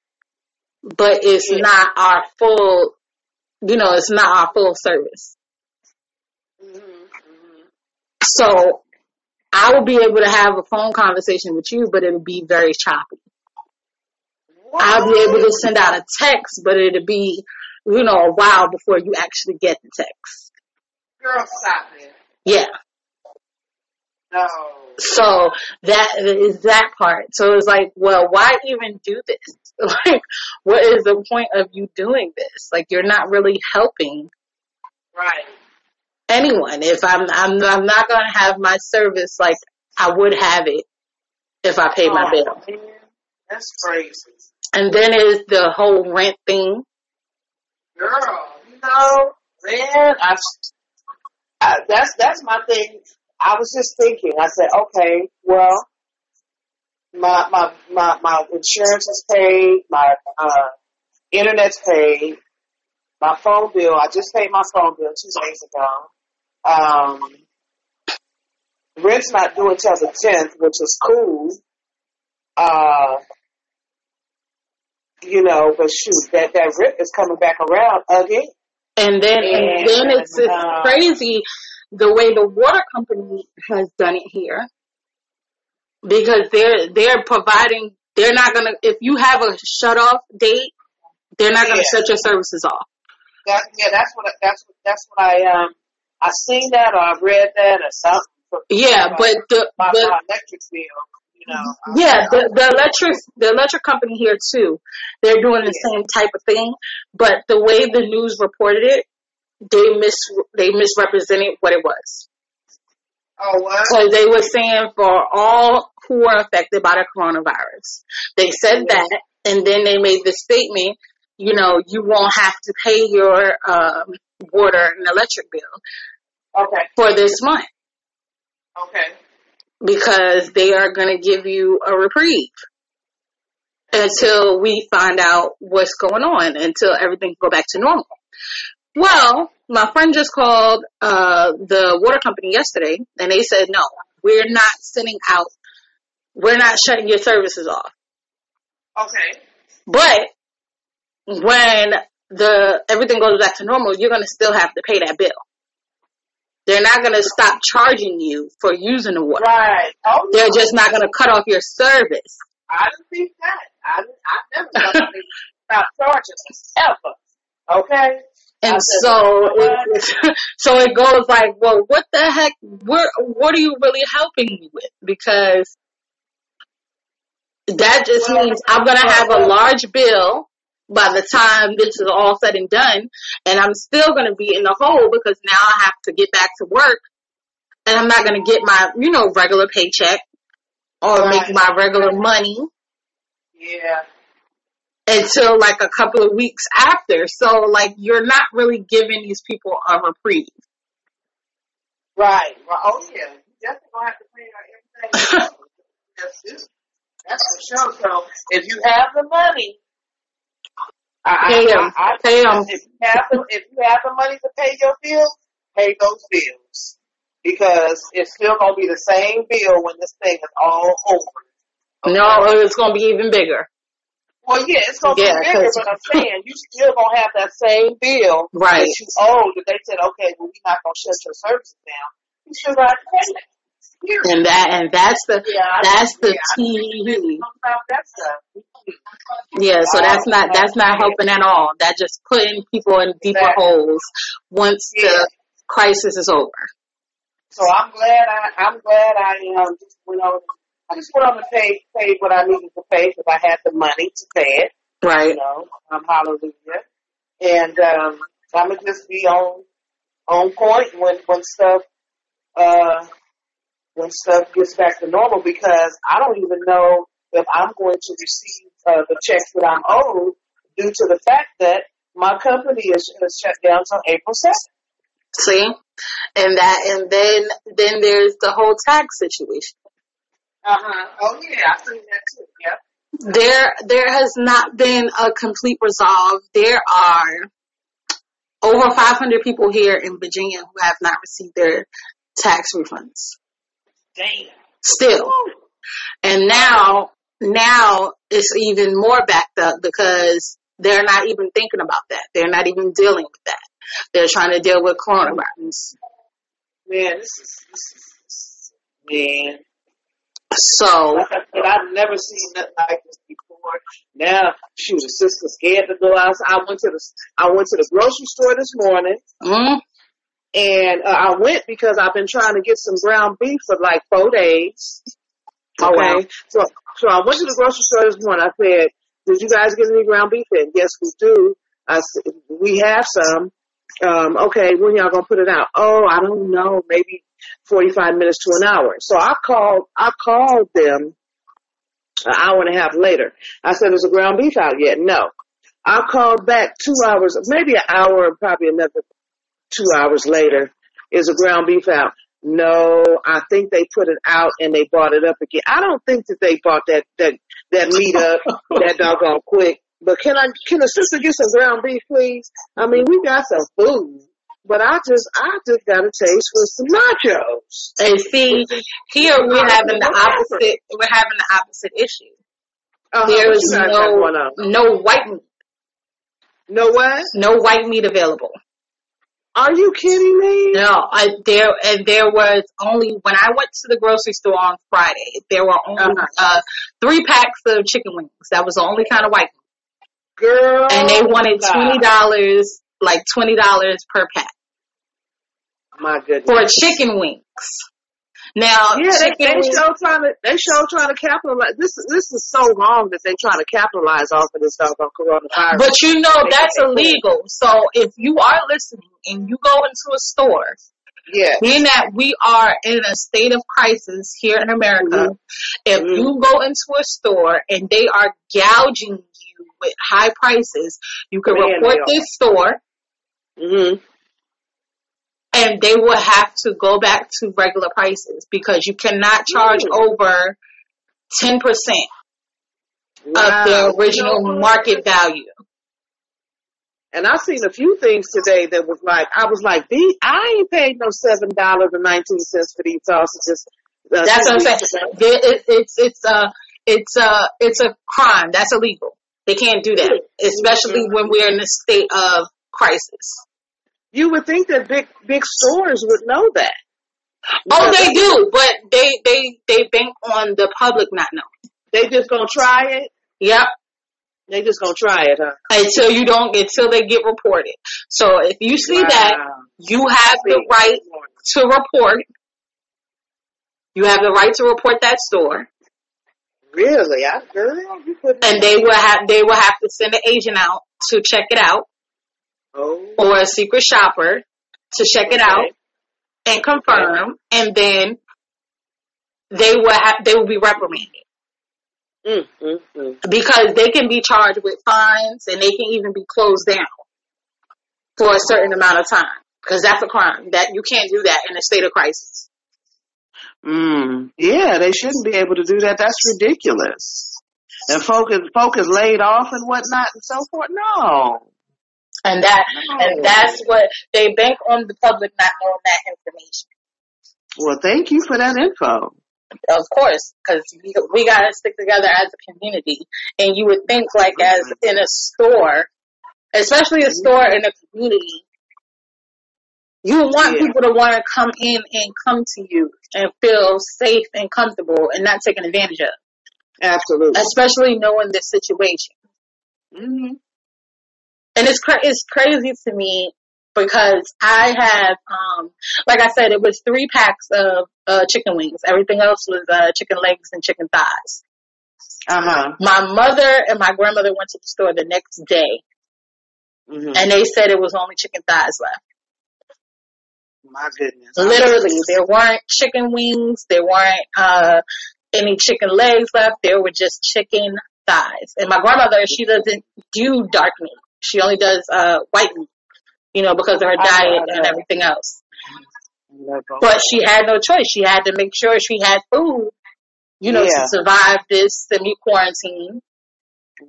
but it's Yeah. not our full, you know, it's not our full service. Mm-hmm. Mm-hmm. So I will be able to have a phone conversation with you, but it'll be very choppy. I'll be able to send out a text, but it'll be, you know, a while before you actually get the text. Girl, stop it. Yeah. No. So that is that part. So it's like, well, why even do this? Like, what is the point of you doing this? Like, you're not really helping Right. anyone. If I'm, I'm, I'm not gonna have my service like I would have it if I paid my Oh, bill. man. That's crazy. And then is the whole rent thing. Girl, you know, man, I, I that's that's my thing. I was just thinking. I said, okay, well, my my my my insurance is paid, my uh, internet's paid, my phone bill. I just paid my phone bill two days ago. Um, rent's not due until the tenth, which is cool. Uh, you know, but shoot, that that rent is coming back around again. And then, and then it's, it's uh, crazy the way the water company has done it here. Because they're, they're providing, they're not gonna, if you have a shut off date, they're not gonna Yeah. shut your services off. That, yeah, that's what that's what that's what I um I seen that or I read that or something. Yeah, but the, my, the my electric bill, you know. Yeah, the, the electric, the electric company here too, they're doing the same type of thing, but the way the news reported it, they mis, they misrepresented what it was. Oh what? So they were saying for all who are affected by the coronavirus. They said Yeah. that, and then they made the statement, you know, you won't have to pay your um, water and electric bill Okay, for this month okay. because they are going to give you a reprieve until we find out what's going on, until everything go back to normal. Well, my friend just called uh, the water company yesterday, and they said no, we're not sending out, we're not shutting your services off. Okay. But when the everything goes back to normal, you're gonna still have to pay that bill. They're not gonna stop charging you for using the water. Right. Oh, They're no. just not gonna cut off your service. I didn't think that. I, I never thought they stop charging us ever. Okay? And so, "You know it, so it goes like, well, what the heck? Where, what are you really helping me with? Because that just means I'm gonna have a large bill by the time this is all said and done, and I'm still gonna be in the hole because now I have to get back to work, and I'm not gonna get my, you know, regular paycheck or make my regular money Yeah. Until like a couple of weeks after. So like you're not really giving these people a reprieve. Right. Well, oh, yeah. You definitely to have to pay everything. that's, that's for sure. So if you have the money, I, Pay 'em. I, I, Pay 'em. If you have the if you have the money to pay your bills, pay those bills because it's still gonna be the same bill when this thing is all over. No, it's gonna be even bigger. Well, yeah, it's gonna Yeah, be bigger, but I'm saying you still gonna have that same bill Right. that you owe. That they said, okay, well, we're not gonna shut your services down. You still got to pay. Period. And that and that's the Yeah, that's the yeah, key. Yeah, so that's not that's not helping at all. That just putting people in deeper Exactly. holes once Yeah. the crisis is over. So I'm glad I I'm glad I um just went on. I just went on to pay pay what I needed to pay because I had the money to pay it. You Right. know, um, hallelujah. And um, I'm gonna just be on on point when when stuff uh when stuff gets back to normal because I don't even know if I'm going to receive uh, the checks that I'm owed due to the fact that my company is, is shut down until April 2nd. See? And that and then then there's the whole tax situation. Uh-huh. Oh, yeah, I've seen that too. Yeah. There there has not been a complete resolve. There are over 500 people here in Virginia who have not received their tax refunds. Damn. Still. And now, now it's even more backed up because they're not even thinking about that. They're not even dealing with that. They're trying to deal with coronavirus. Man, this is, this is, this is man. So, said, I've never seen nothing like this before. Now, shoot, the sister scared to go out. I went to the I went to the grocery store this morning, mm, and uh, I went because I've been trying to get some ground beef for like four days. Oh, wow. so so I went to the grocery store this morning. I said, "Did you guys get any ground beef in?" Yes, we do. I said, "We have some." Um, okay, when y'all gonna put it out? Oh, I don't know. Maybe forty-five minutes to an hour. So I called. I called them an hour and a half later. I said, "Is the ground beef out yet?" No. I called back two hours, maybe an hour, and probably another two hours later. Is the ground beef out? No, I think they put it out and they bought it up again. I don't think that they bought that that that meat up that doggone quick. But can I can a sister get some ground beef, please? I mean, we got some food, but I just I just got a taste for some nachos. and see, here we're having the opposite, we're having the opposite issue. Uh-huh, There is you guys got going no, no white meat, No what? no white meat available. Are you kidding me? No, I, there and there was only when I went to the grocery store on Friday. There were only Uh-huh. uh, three packs of chicken wings. That was the only kind of white. Girl, and they wanted twenty dollars, like twenty dollars per pack My goodness. for chicken wings. Now, Yeah, they, they wings, show trying to they show trying to capitalize. This this is so long that they trying to capitalize off of this doggone coronavirus. but you know They- that's they- illegal. So if you are listening and you go into a store yeah, being that we are in a state of crisis here in America, Mhm. if Mhm. you go into a store and they are gouging you with high prices, you can Man, report this store hmm and they will have to go back to regular prices because you cannot charge Mm. over 10% of the original market value. And I seen a few things today that was like I was like, these I ain't paid no seven dollars and nineteen cents for these sausages. Uh, That's what I'm saying. it- It's, it's a, it's a, it's a crime. That's illegal. They can't do that, especially when we're in a state of crisis. You would think that big big stores would know that. Oh, they do, but they they they bank on the public not knowing. They just gonna try it. Yep. They just gonna try it, huh? Until you don't, until they get reported. So if you see that, you have the right to report. You have the right to report that store, Really? I girl, and they will have they will have to send an agent out to check it out, Oh, or a secret shopper to check it out and confirm, and then they will have they will be reprimanded mm, mm, mm. because they can be charged with fines and they can even be closed down for a certain amount of time because that's a crime that you can't do that in a state of crisis. Mm. Yeah, they shouldn't be able to do that. That's ridiculous. And folk is, folk is laid off and whatnot and so forth. No. And that and that's what they bank on the public not knowing that information. Well, thank you for that info. Of course, because we, we got to stick together as a community. And you would think, like, as in a store, especially a store in a community, you want Yeah. people to want to come in and come to you and feel safe and comfortable and not taken advantage of, Absolutely. especially knowing this situation. hmm and it's cra- it's crazy to me because I have um like I said it was three packs of uh chicken wings. Everything else was uh chicken legs and chicken thighs. Uh huh. My mother and my grandmother went to the store the next day hmm and they said it was only chicken thighs left. My goodness. Literally, there weren't chicken wings, there weren't uh any chicken legs left. There were just chicken thighs. And my grandmother, she doesn't do dark meat. She only does uh white meat, you know, because of her I know, diet I and everything else. But But she had no choice. She had to make sure she had food, you know, Yeah. to survive this semi quarantine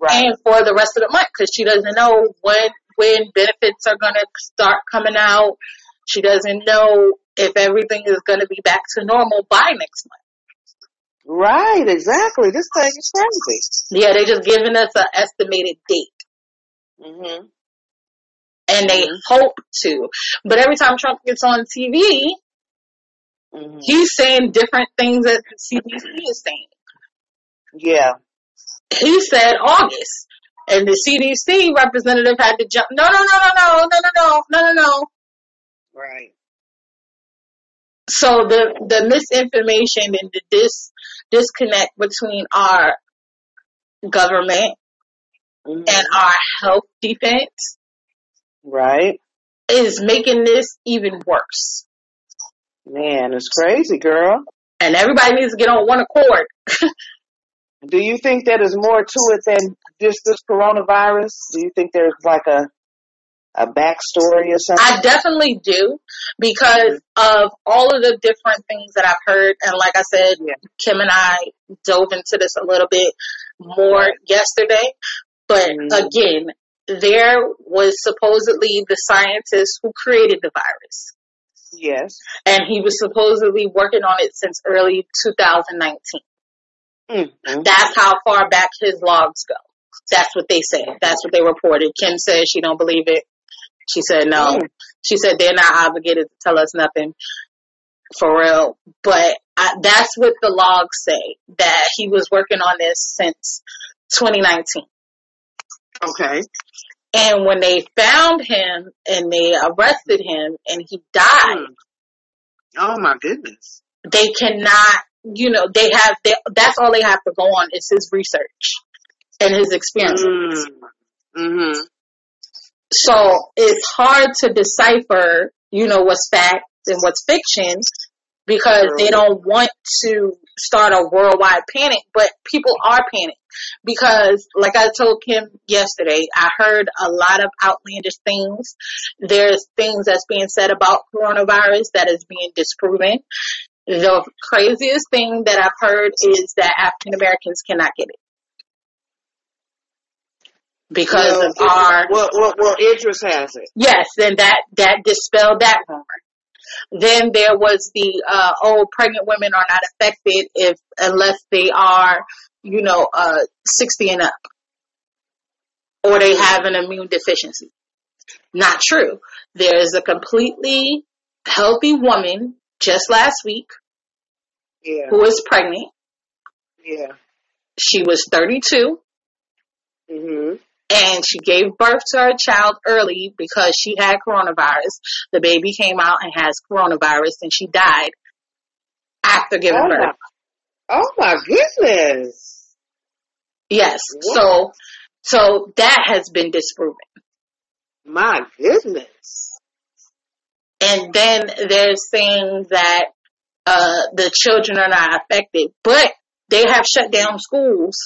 right. and for the rest of the month because she doesn't know when when benefits are going to start coming out. She doesn't know if everything is going to be back to normal by next month. Right. Exactly. This thing is crazy. Yeah, they're just giving us an estimated date. Hmm And they Mhm. hope to. But every time Trump gets on TV, hmm he's saying different things that the CDC is saying. Yeah. he said August. And the CDC representative had to jump. No, no, no, no, no, no, no, no, no, no, no. Right. So the the misinformation and the dis disconnect between our government hmm and our health defense Right. is making this even worse. Man, it's crazy, girl. And everybody needs to get on one accord. Do you think that there's more to it than just this coronavirus? Do you think there's like a a backstory or something? I definitely do because of all of the different things that I've heard. And like I said, Yeah. Kim and I dove into this a little bit more yesterday. But Mhm. again, there was supposedly the scientist who created the virus. yes. And he was supposedly working on it since early 2019. Mm-hmm. That's how far back his logs go. That's what they said. That's what they reported. Kim said she don't believe it. She said no. Mm. She said they're not obligated to tell us nothing for real. But I, that's what the logs say that he was working on this since 2019. Okay. And when they found him and they arrested him and he died, Mm. Oh my goodness. they cannot, you know, they have, they, that's all they have to go on is his research and his experience. Mm. Mm-hmm. So it's hard to decipher, you know, what's fact and what's fiction because they don't want to start a worldwide panic, but people are panicked because like I told Kim yesterday, I heard a lot of outlandish things. There's things that's being said about coronavirus that is being disproven. The craziest thing that I've heard is that African Americans cannot get it because well, of our well, well, well, Idris has it. Yes, and that that dispelled that rumor. Then there was the uh oh pregnant women are not affected if unless they are, you know, uh sixty and up. or they have an immune deficiency. Not true. There's a completely healthy woman just last week Yeah. who is pregnant. Yeah. She was 32 Mhm. And she gave birth to her child early because she had coronavirus. The baby came out and has coronavirus and she died after giving Oh birth. my, oh my goodness. Yes. What? So so that has been disproven. My goodness. And then they're saying that uh the children are not affected, but they have shut down schools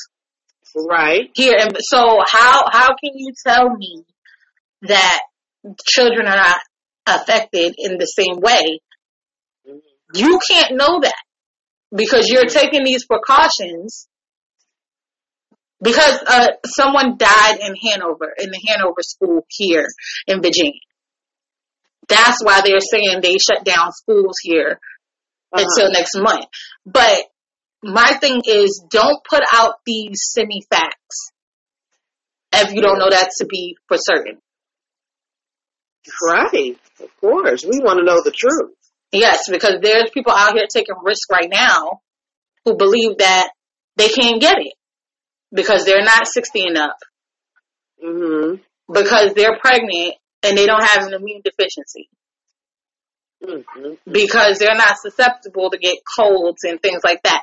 Right. here and so how how can you tell me that children are not affected in the same way? You can't know that because you're taking these precautions because uh, someone died in Hanover, in the Hanover school here in Virginia. That's why they're saying they shut down schools here Uh-huh. until next month. But my thing is, don't put out these semi facts if you don't know that to be for certain. Right. Of course. We want to know the truth. Yes, because there's people out here taking risks right now who believe that they can't get it because they're not 60 and up, Mhm. because they're pregnant and they don't have an immune deficiency, Mhm. because they're not susceptible to get colds and things like that.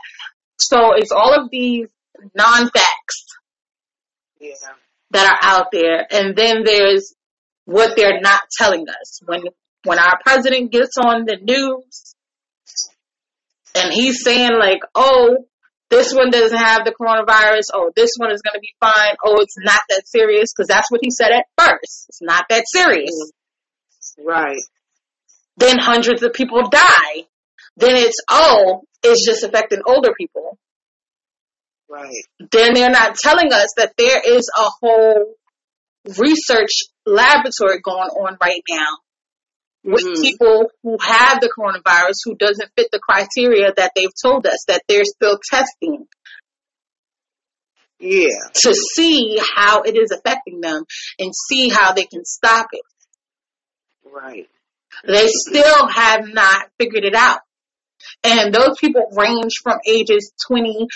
So it's all of these non facts Yeah. that are out there, and then there's what they're not telling us. When when our president gets on the news and he's saying like, "Oh, this one doesn't have the coronavirus. Oh, this one is going to be fine. Oh, it's not that serious," because that's what he said at first. It's not that serious. Right. Then hundreds of people die. Then it's oh, it's just affecting older people. Right. then they're not telling us that there is a whole research laboratory going on right now with Mhm. people who have the coronavirus who doesn't fit the criteria that they've told us that they're still testing Yeah. to see how it is affecting them and see how they can stop it. Right. They still have not figured it out. And those people range from ages 20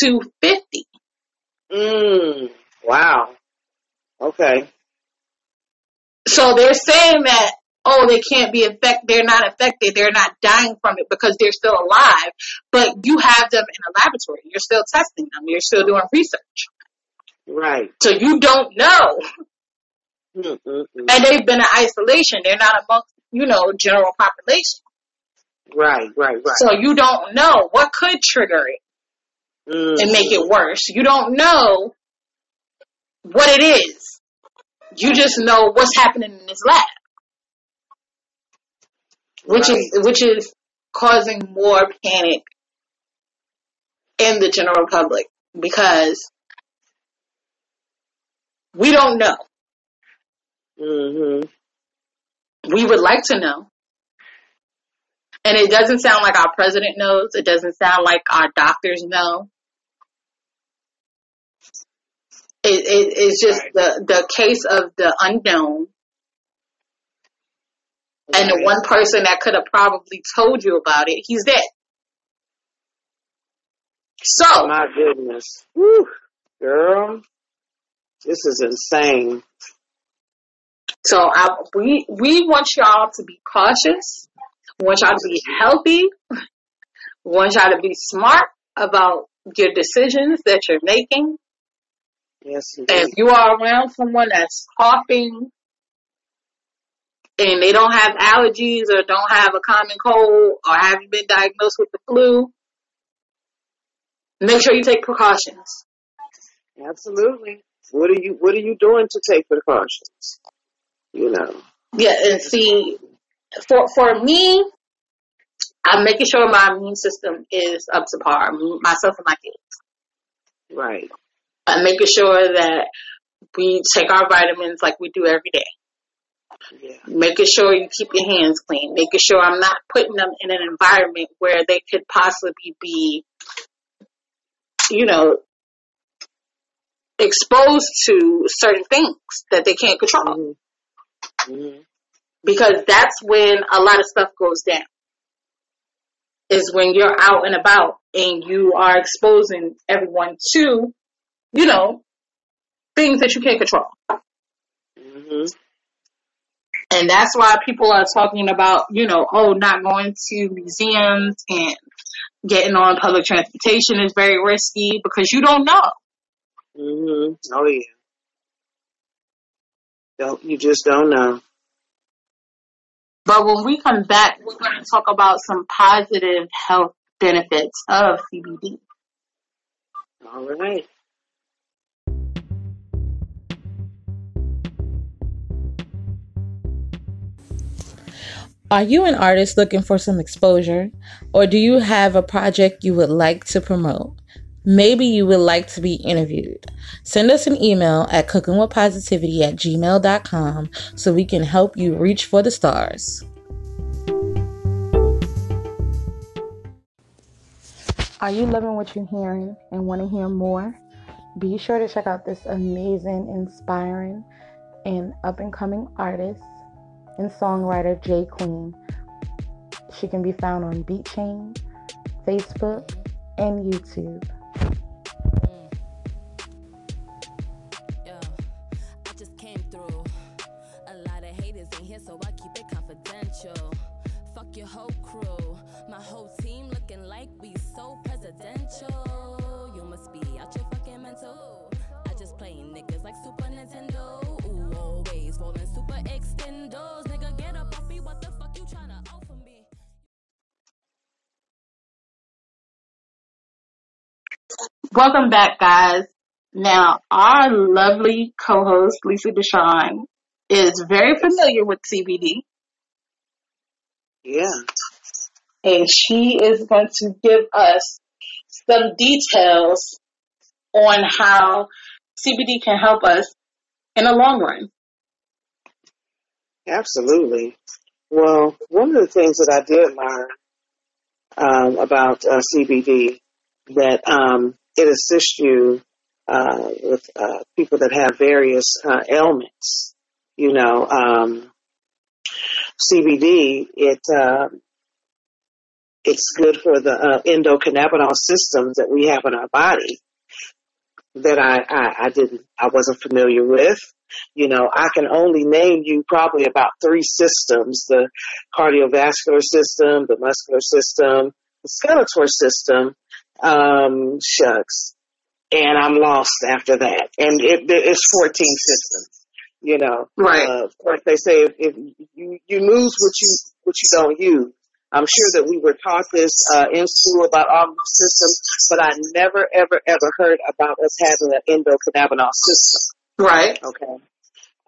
to 50. Mm. Wow. Okay. So they're saying that, oh, they can't be affected, they're not affected, they're not dying from it because they're still alive, but you have them in a laboratory. You're still testing them, you're still doing research. Right. So you don't know. Mm-mm-mm. And they've been in isolation. They're not amongst, you know, general population. Right. Right. Right. So you don't know what could trigger it Mm. and make it worse. You don't know what it is. You just know what's happening in this lab. which Right. is which is causing more panic in the general public because we don't know. Mhm. We would like to know. And it doesn't sound like our president knows. It doesn't sound like our doctors know. It, it, it's just Right. the, the case of the unknown and the one person that could have probably told you about it, he's dead. So, My goodness. Whew. Girl. This is insane. So I, we we want y'all to be cautious. We want y'all to be healthy. We want y'all to be smart about your decisions that you're making. Yes, if you are around someone that's coughing and they don't have allergies or don't have a common cold or haven't been diagnosed with the flu, make sure you take precautions. Absolutely. What are you What are you doing to take precautions? You know. Yeah, and see, for for me, I'm making sure my immune system is up to par, myself and my kids. Right. I'm making sure that we take our vitamins like we do every day. Yeah. Making sure you keep your hands clean. Making sure I'm not putting them in an environment where they could possibly be, you know, exposed to certain things that they can't control. Mm-hmm. Mhm. Mhm. because that's when a lot of stuff goes down. Is when you're out and about and you are exposing everyone to, you know, things that you can't control. Mhm. And that's why people are talking about, you know, oh, not going to museums and getting on public transportation is very risky because you don't know. Mhm. Oh yeah. Don't you just don't know. But when we come back, we're going to talk about some positive health benefits of CBD. All right. Are you an artist looking for some exposure? Or do you have a project you would like to promote? Maybe you would like to be interviewed. Send us an email at cookingwithpositivity at gmail.com so we can help you reach for the stars. Are you loving what you're hearing and want to hear more? Be sure to check out this amazing, inspiring, and up and coming artist and songwriter Jay Queen. She can be found on BeatChain, Facebook, and YouTube. Welcome back, guys. Now, our lovely co-host, Lisa Deshawn, is very familiar with CBD, Yeah. and she is going to give us some details on how CBD can help us in the long run. Absolutely. Well, one of the things that I did learn um, about uh, CBD that um, it assists you uh, with uh, people that have various uh, ailments. You know, um, CBD it uh, it's good for the uh, endocannabinoid systems that we have in our body that I, I I didn't I wasn't familiar with. You know, I can only name you probably about three systems: the cardiovascular system, the muscular system, the skeletal system. Um, shucks, and I'm lost after that. And it, it's 14 systems. You know, Right. uh, of course they say if, if you you lose what you what you don't use. I'm sure that we were taught this uh, in school about all these systems, but I never ever ever heard about us having an endocannabinoid system. Right. Okay.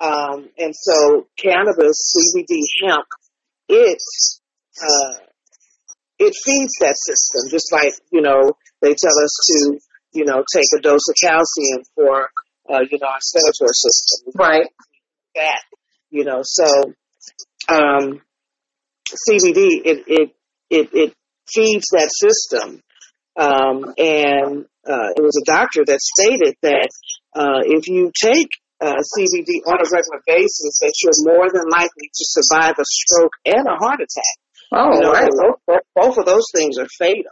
Um, and so cannabis, CBD, hemp, it, uh, it feeds that system, just like, you know, they tell us to, you know, take a dose of calcium for, uh, you know, our skeletal system. Right. That, you know, so, um, CBD, it, it, it, it feeds that system. Um, and, uh, it was a doctor that stated that, uh, if you take uh, CBD on a regular basis, that you're more than likely to survive a stroke and a heart attack. Oh, right. both, both, of those things are fatal.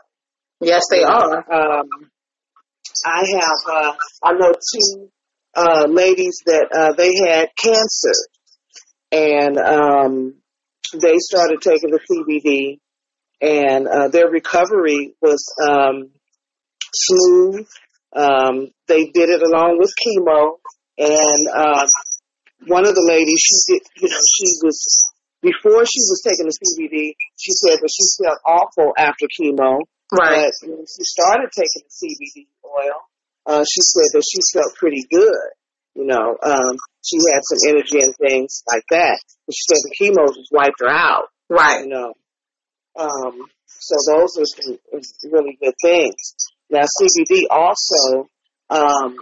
Yes, they are. Um, I have, uh, I know two uh, ladies that uh, they had cancer, and um, they started taking the CBD, and uh, their recovery was um, smooth. Um, they did it along with chemo, and um, one of the ladies, she did, you know, she was before she was taking the CBD, she said that she felt awful after chemo. Right. But when she started taking the CBD oil, uh, she said that she felt pretty good. You know, um, she had some energy and things like that. But she said the chemo just wiped her out. Right. You know, um, so those are some really good things. Now CBD also um,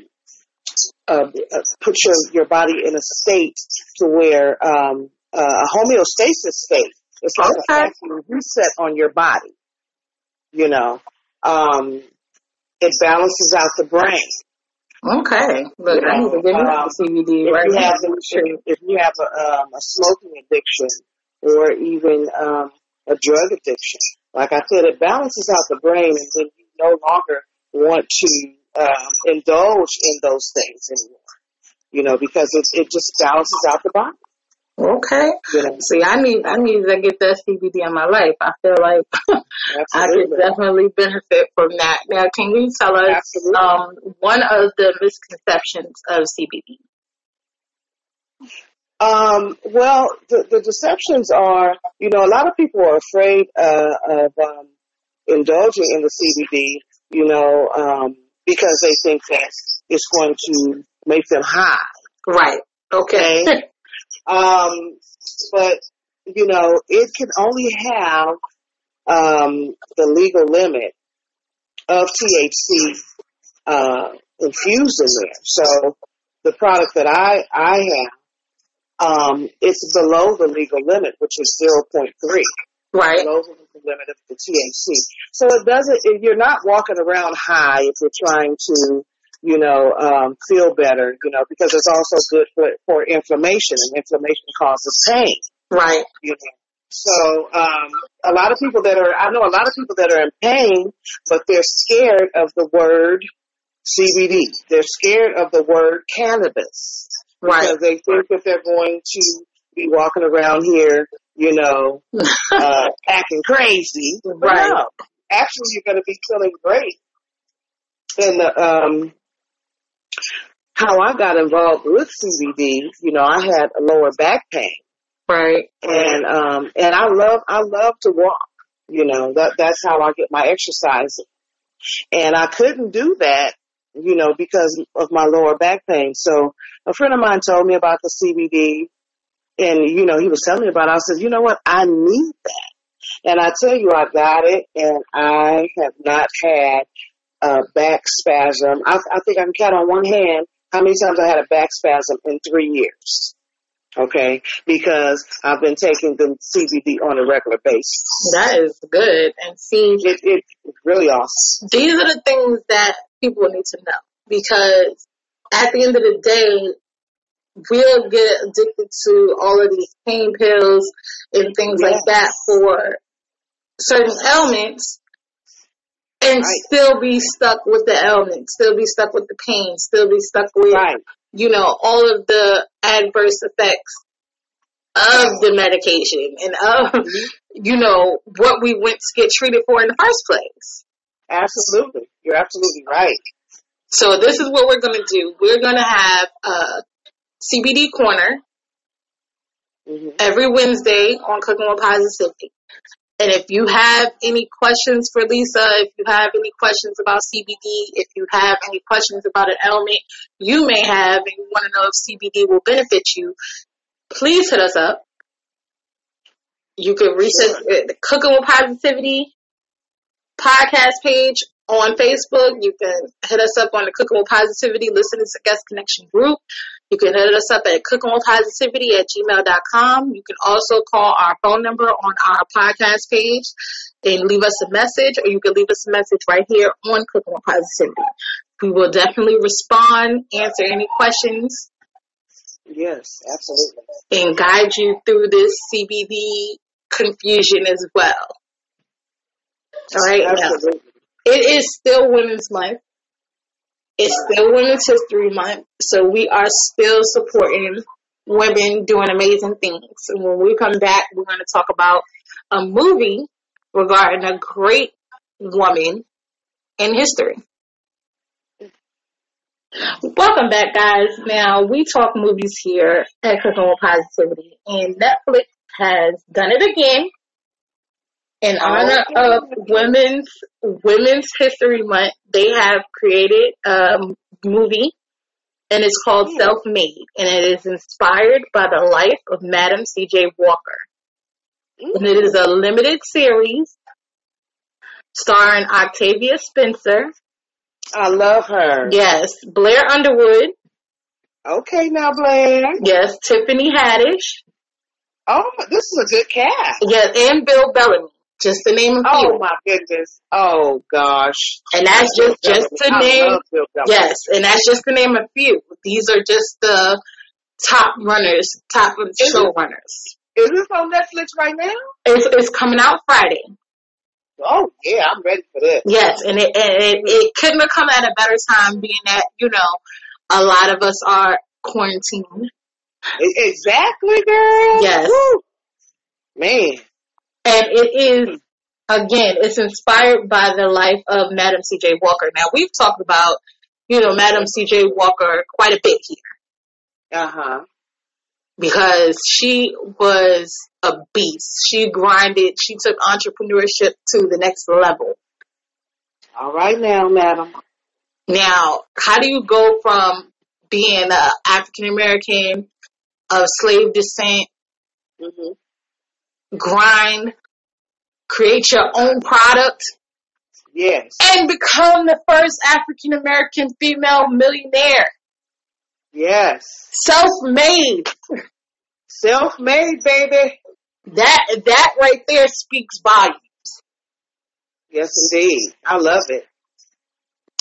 uh, uh, puts your your body in a state to where um, uh, a homeostasis state. It's like a Okay. factory reset on your body. You know, um, it balances out the brain. Okay. Look, I need to get Um, CBD if right you now. have if, if you have a, um, a smoking addiction or even um, a drug addiction, like I said, it balances out the brain, and then you no longer want to um, indulge in those things anymore. You know, because it it just balances out the body. Okay. You know, See, I need I need to get that CBD in my life. I feel like I could definitely benefit from that. Now, can you tell us Absolutely. um, one of the misconceptions of CBD? Um, well, the, the deceptions are, you know, a lot of people are afraid uh, of um, indulging in the CBD, you know, um, because they think that it's going to make them high. Right. Okay. Um, but you know, it can only have um, the legal limit of THC uh, infused in there. So the product that I I have, um, it's below the legal limit, which is zero point three. right. Below the legal limit of the THC. So it doesn't. If you're not walking around high if you're trying to. You know, um, feel better. You know, because it's also good for for inflammation, and inflammation causes pain Right. you know. So um, a lot of people that are, I know a lot of people that are in pain, but they're scared of the word CBD. They're scared of the word cannabis Right. because they think that they're going to be walking around here, you know, uh, acting crazy. Right. no, actually, you're going to be feeling great. And the, um, how I got involved with CBD, you know, I had a lower back pain Right. and um and I love I love to walk. You know that that's how I get my exercise, and I couldn't do that, you know, because of my lower back pain. So a friend of mine told me about the CBD, and you know he was telling me about. it. I said, you know what, I need that, and I tell you, I got it, and I have not had a back spasm. I, I think I can count on one hand how many times I had a back spasm in three years okay? Because I've been taking the CBD on a regular basis. That is good. And see, It, it, it's really awesome. these are the things that people need to know because at the end of the day, we'll get addicted to all of these pain pills and things like that for certain ailments and Right. still be stuck with the ailment, still be stuck with the pain, still be stuck with, Right. you know, all of the adverse effects of the medication and of, you know, what we went to get treated for in the first place. Absolutely. You're absolutely right. So this is what we're going to do. We're going to have a CBD corner hmm every Wednesday on Cooking with Positivity. And if you have any questions for Lisa, if you have any questions about CBD, if you have any questions about an ailment you may have and you want to know if CBD will benefit you, please hit us up. You can reach us at the uh, Cooking with Positivity podcast page on Facebook. You can hit us up on the Cooking with Positivity Listening to Guest Connection group. You can hit us up at cookingwithpositivity at gmail.com. You can also call our phone number on our podcast page and leave us a message, or you can leave us a message right here on Cooking with Positivity. We will definitely respond, answer any questions, Yes, absolutely. and guide you through this CBD confusion as well. All right, now it is still Women's Month. It's still Women's History Month, so we are still supporting women doing amazing things. And when we come back, we're going to talk about a movie regarding a great woman in history. Welcome back, guys. Now, we talk movies here at Cooking with Positivity, and Netflix has done it again in oh, honor of Women's Women's History Month. They have created a movie, and it's called hmm. Self Made, and it is inspired by the life of Madam C.J. Walker. And it is a hmm. limited series starring Octavia Spencer, I love her. yes, Blair Underwood, Okay, now Blair. yes, Tiffany Haddish, Oh, this is a good cast. yes, and Bill Bellamy. Just to name a few. Oh my goodness. Oh gosh. And that's just just to I name yes, and that's just to name a few. These are just the top runners, top Is show it? runners. Is this on Netflix right now? It's, it's coming out Friday. Oh yeah, I'm ready for this. Yes, and it, and it it couldn't have come at a better time, being that you know a lot of us are quarantined. Exactly, girl. Yes. Woo. Man. And it is, again, it's inspired by the life of Madam C.J. Walker. Now, we've talked about, you know, Madam C.J. Walker quite a bit here Uh huh. because she was a beast. She grinded, she took entrepreneurship to the next level. All right now, madam. Now, how do you go from being an African American of slave descent, hmm grind, create your own product, Yes. and become the first African American female millionaire? Yes. self-made. Self-made, baby. That that right there speaks volumes. Yes, indeed. I love it.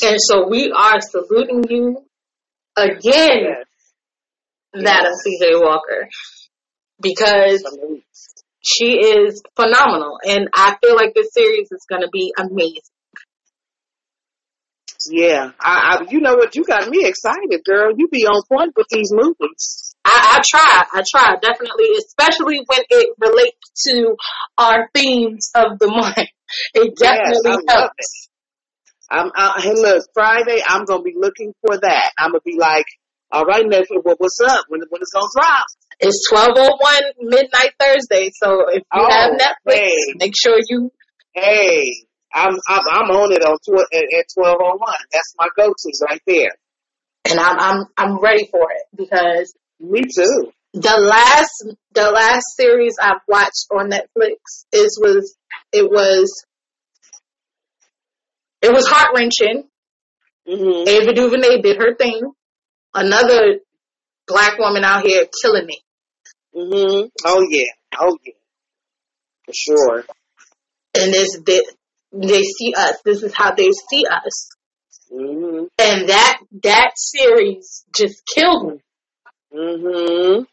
And so we are saluting you again, Yes. Madam C.J. Walker, because. She is phenomenal, and I feel like this series is going to be amazing. Yeah. I, I, you know what? You got me excited, girl. You be on point with these movies. I, I try, I try definitely, especially when it relates to our themes of the month. It Yes, definitely love helps. I'm, I, hey, look, Friday, I'm going to be looking for that. I'm going to be like, all right, Netflix, what, what's up? When, when it's going to drop? It's twelve oh one midnight Thursday, so if you Oh, have Netflix, hey. make sure you Hey, I'm, I'm, I'm on it on tw- at, at 1201. That's my go-to right there. and I'm I'm I'm ready for it because Me too. the last the last series I've watched on Netflix is was it was it was heart wrenching. hmm Ava DuVernay did her thing. Another black woman out here killing it. Hmm Oh, yeah. Oh, yeah. For sure. And this they, they see us. This is how they see us. hmm And that that series just killed me hmm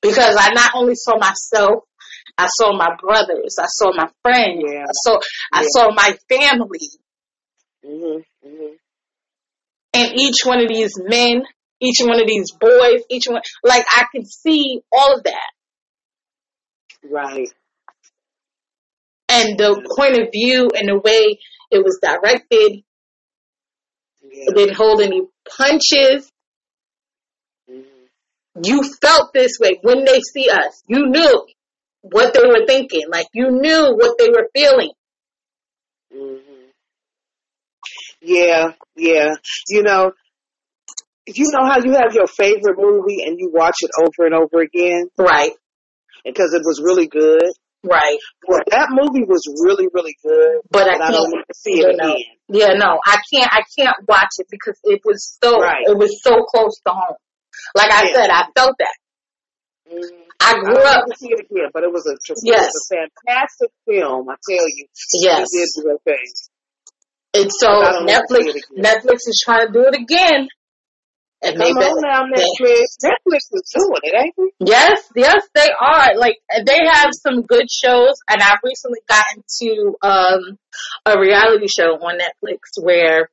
because I not only saw myself, I saw my brothers, I saw my friends, Yeah. I saw I Yeah. saw my family, hmm hmm and each one of these men, each one of these boys, each one like I could see all of that, Right. and the point of view and the way it was directed, Yeah. it didn't hold any punches. hmm You felt this way when they see us. You knew what they were thinking, like you knew what they were feeling. hmm Yeah, yeah. You know, you know how you have your favorite movie and you watch it over and over again Right, because it was really good. right. Well, that movie was really, really good, But I but I don't can't want to see it know, again. Yeah, no, I can't. I can't watch it because it was so. Right. It was so close to home. Like I Yeah. said, I felt that. Mhm. I I grew don't up. to see it again, but it was a Yes. was a fantastic film. I tell you, Yes. it did do a thing. And so I don't want to Netflix, see it again. Netflix is trying to do it again. And they Come on now, Netflix. Netflix is doing it, ain't they? Yes, yes, they are. Like they have some good shows, and I've recently gotten to um, a reality show on Netflix where,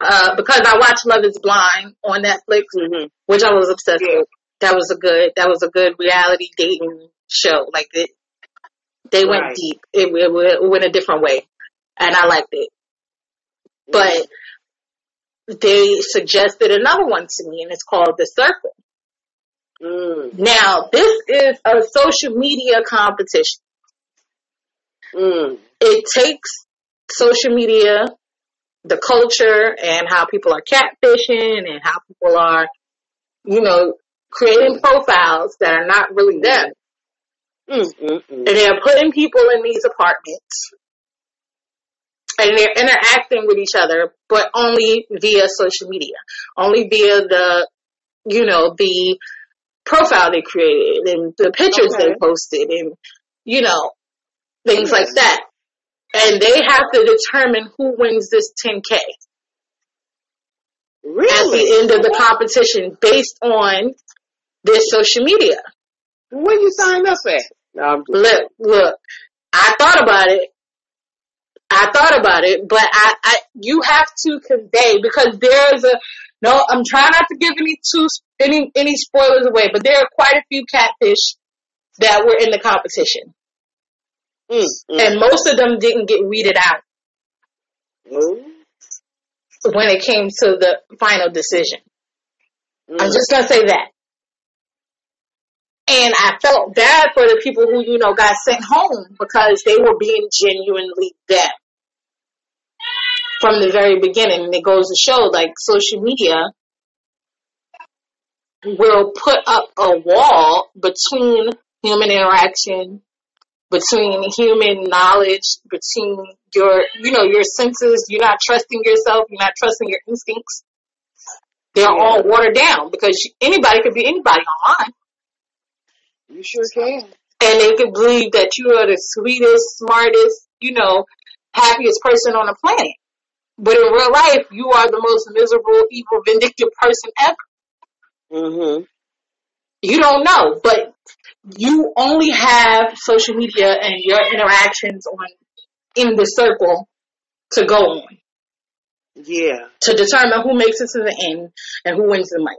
uh, because I watch Love Is Blind on Netflix, Mm-hmm. which I was obsessed Yeah. with. That was a good. That was a good reality dating show. Like it, they went Right. deep. It, it, it went a different way, and I liked it. But they suggested another one to me, and it's called The Circle. Mm, Now, this is a social media competition. mm, It takes social media, the culture, and how people are catfishing and how people are, you know, creating profiles that are not really them. mm, mm, mm. And they're putting people in these apartments. And they're interacting with each other, but only via social media. Only via the, you know, the profile they created and the pictures they posted and, you know, things Yeah. like mm-hmm. that. And they have to determine who wins this 10K Really? at the end of the competition based on their social media. Where you signed up at? No, Look, look, I thought about it. I thought about it, but I, I, you have to convey because there's a, no, I'm trying not to give any two, any, any spoilers away, but there are quite a few catfish that were in the competition. mm, mm. And most of them didn't get weeded out Ooh, when it came to the final decision. mm. I'm just gonna say that. And I felt bad for the people who, you know, got sent home because they were being genuinely them from the very beginning. And it goes to show, like, social media will put up a wall between human interaction, between human knowledge, between your, you know, your senses. You're not trusting yourself. You're not trusting your instincts. They're all watered down because anybody could be anybody online. You sure can. and they can believe that you are the sweetest, smartest, you know, happiest person on the planet. But in real life, you are the most miserable, evil, vindictive person ever. Mm-hmm. You don't know, but you only have social media and your interactions on in the circle to go on Yeah. to determine who makes it to the end and who wins the money.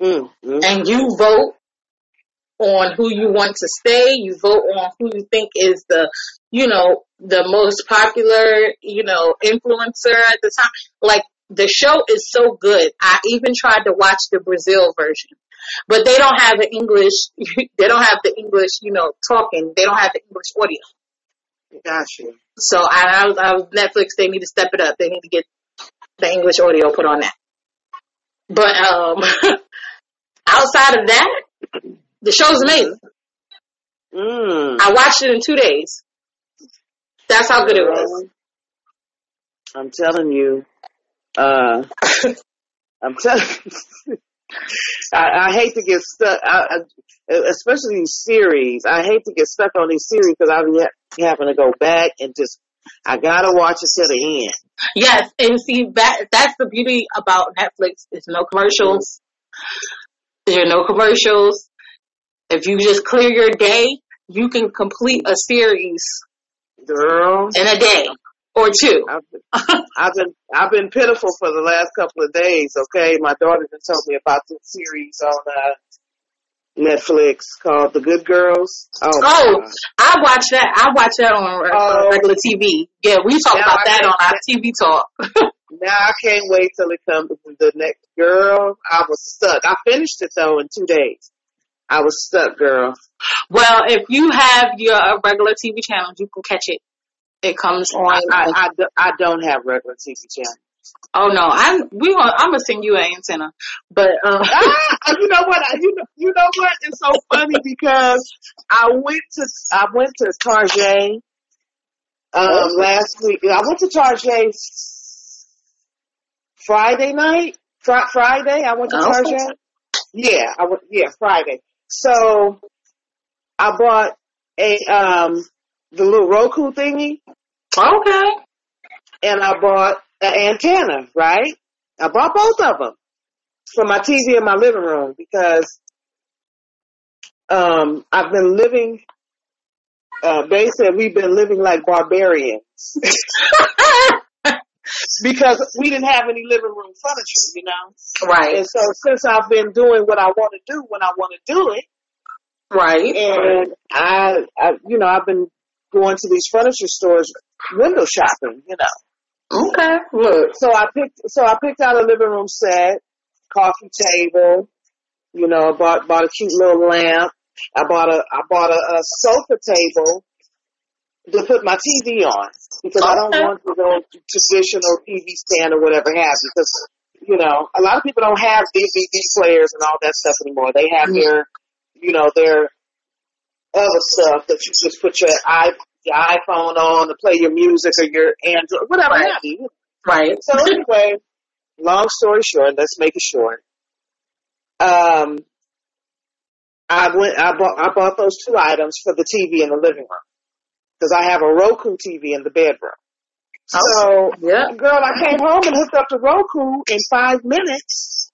Mm, mm. and you vote on who you want to stay. You vote on who you think is the, you know, the most popular, you know, influencer at the time. Like the show is so good. I even tried to watch the Brazil version, but they don't have the English. They don't have the English, you know, talking. They don't have the English audio. Gotcha. So I, I, was, I was Netflix. They need to step it up. They need to get the English audio put on that. But um, outside of that, the show's amazing. Mm. I watched it in two days. That's how good it was. I'm telling you. Uh, I'm telling. I, I hate to get stuck, I, I, especially these series. I hate to get stuck on these series because I'll be ha- having to go back and just. I gotta watch it to the end. Yes, and see that that's the beauty about Netflix. There's no commercials. There are no commercials. If you just clear your day, you can complete a series Girl, in a day or two. I've been, I've been I've been pitiful for the last couple of days. Okay, my daughter just told me about this series on uh, Netflix called The Good Girls. Oh, Oh, I watch that. I watch that on uh, Oh. regular TV. Yeah, we talk about I that on our TV talk. now I can't wait till it comes to the next girl. I was stuck. I finished it though in two days. I was stuck, girl. Well, if you have your uh, regular TV channels, you can catch it. It comes on. I, I, I don't have regular TV channel. oh no, I'm we. Gonna, I'm gonna send you an antenna, but uh, ah, you know what? You know, you know what? It's so funny because I went to I went to Tarjay um, last week. I went to Tarjay Friday night. Fri- Friday, I went to Oh. Tarjay. Yeah, I went. Yeah, Friday. So I bought a um the little Roku thingy, okay. and I bought an antenna. Right, I bought both of them for my TV in my living room because um I've been living. Uh, they said we've been living like barbarians because we didn't have any living room furniture, you know. right, And so since I've been doing what I want to do when I want to do it, right. and I, I, you know, I've been going to these furniture stores window shopping, you know. Okay. Look. So I picked, so I picked out a living room set, coffee table, you know, I bought bought a cute little lamp. I bought a I bought a, a sofa table to put my TV on because I don't want to go traditional TV stand or whatever have you because you know a lot of people don't have DVD players and all that stuff anymore. They have their you know their other stuff that you just put your i your iPhone on to play your music or your Android whatever Right. have you. Right. So anyway, long story short, let's make it short. Um, I went. I bought. I bought those two items for the TV in the living room because I have a Roku TV in the bedroom. So, yeah. girl, I came home and hooked up the Roku in five minutes,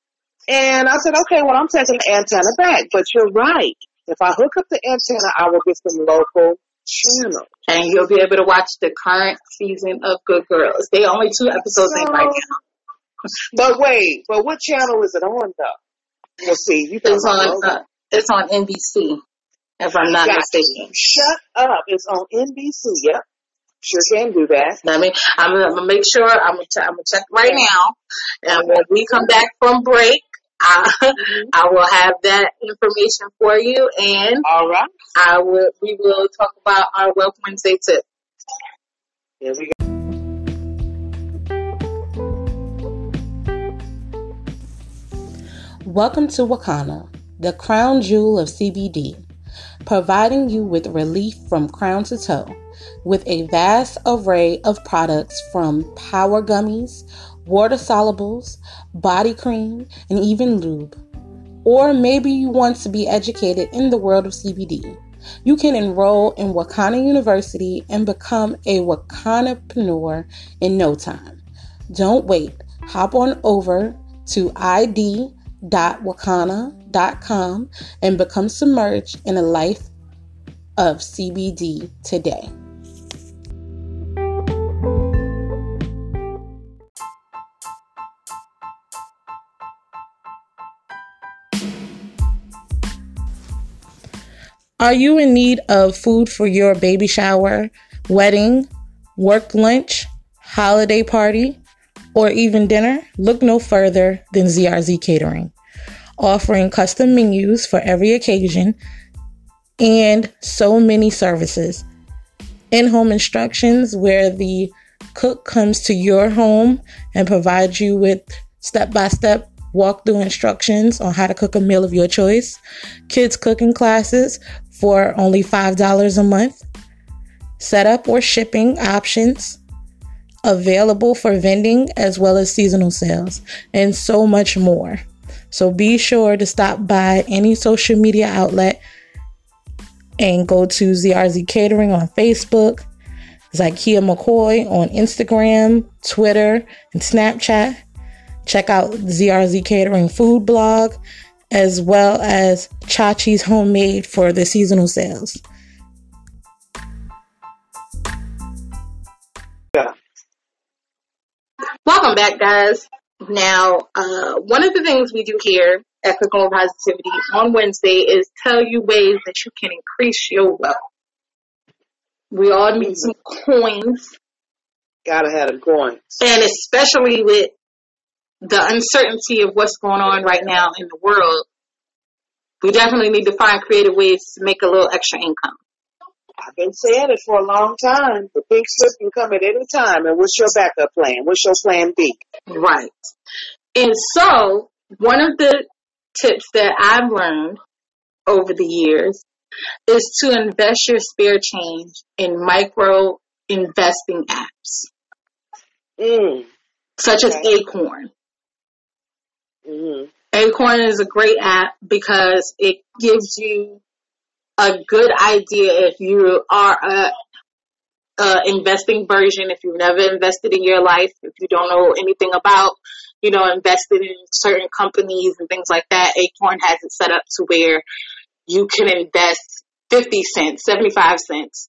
and I said, okay, well, I'm taking the antenna back. But you're right. If I hook up the antenna, I will get some local channels. And you'll be able to watch the current season of Good Girls. They only two episodes in right now. But wait, but what channel is it on though? We'll see. You It's on. Uh, it's on NBC, if I'm not Gotcha. mistaken. Shut up. It's on NBC. Yep. Sure can do that. I mean, I'm gonna, I'm gonna make sure. I'm gonna, ch- I'm gonna check right now, and when we come back from break, I, mm-hmm. I will have that information for you, and All right. I will. We will talk about our Wealth Wednesday tip. Here we go. Welcome to Wakanna, the crown jewel of CBD, providing you with relief from crown to toe with a vast array of products from power gummies, water solubles, body cream, and even lube. Or maybe you want to be educated in the world of CBD. You can enroll in Wakanna University and become a Wakannapreneur in no time. Don't wait. Hop on over to id.wakanna.com and become submerged in a life of CBD today. Are you in need of food for your baby shower, wedding, work lunch, holiday party, or even dinner? Look no further than ZRZ Catering, offering custom menus for every occasion and so many services. In home instructions, where the cook comes to your home and provides you with step by step walkthrough instructions on how to cook a meal of your choice, kids cooking classes for only $5 a month, setup or shipping options available for vending as well as seasonal sales, and so much more. So be sure to stop by any social media outlet and go to ZRZ Catering on Facebook, Zykia McCoy on Instagram, Twitter, and Snapchat. Check out ZRZ Catering food blog as well as Chachi's Homemade for the seasonal sales. Yeah. Welcome back, guys. Now, uh, one of the things we do here at Cooking with Positivity on Wednesday is tell you ways that you can increase your wealth. We all need some coins, Gotta have the coins. and especially with the uncertainty of what's going on right now in the world, we definitely need to find creative ways to make a little extra income. I've been saying it for a long time. The pink slip can come at any time. And what's your backup plan? What's your plan B? Right. And so, one of the tips that I've learned over the years is to invest your spare change in micro investing apps, Mm. such as Okay. Acorn. hmm Acorn is a great app because it gives you a good idea if you are a, a investing version, if you've never invested in your life, if you don't know anything about, you know, investing in certain companies and things like that. Acorn has it set up to where you can invest 50 cents, 75 cents,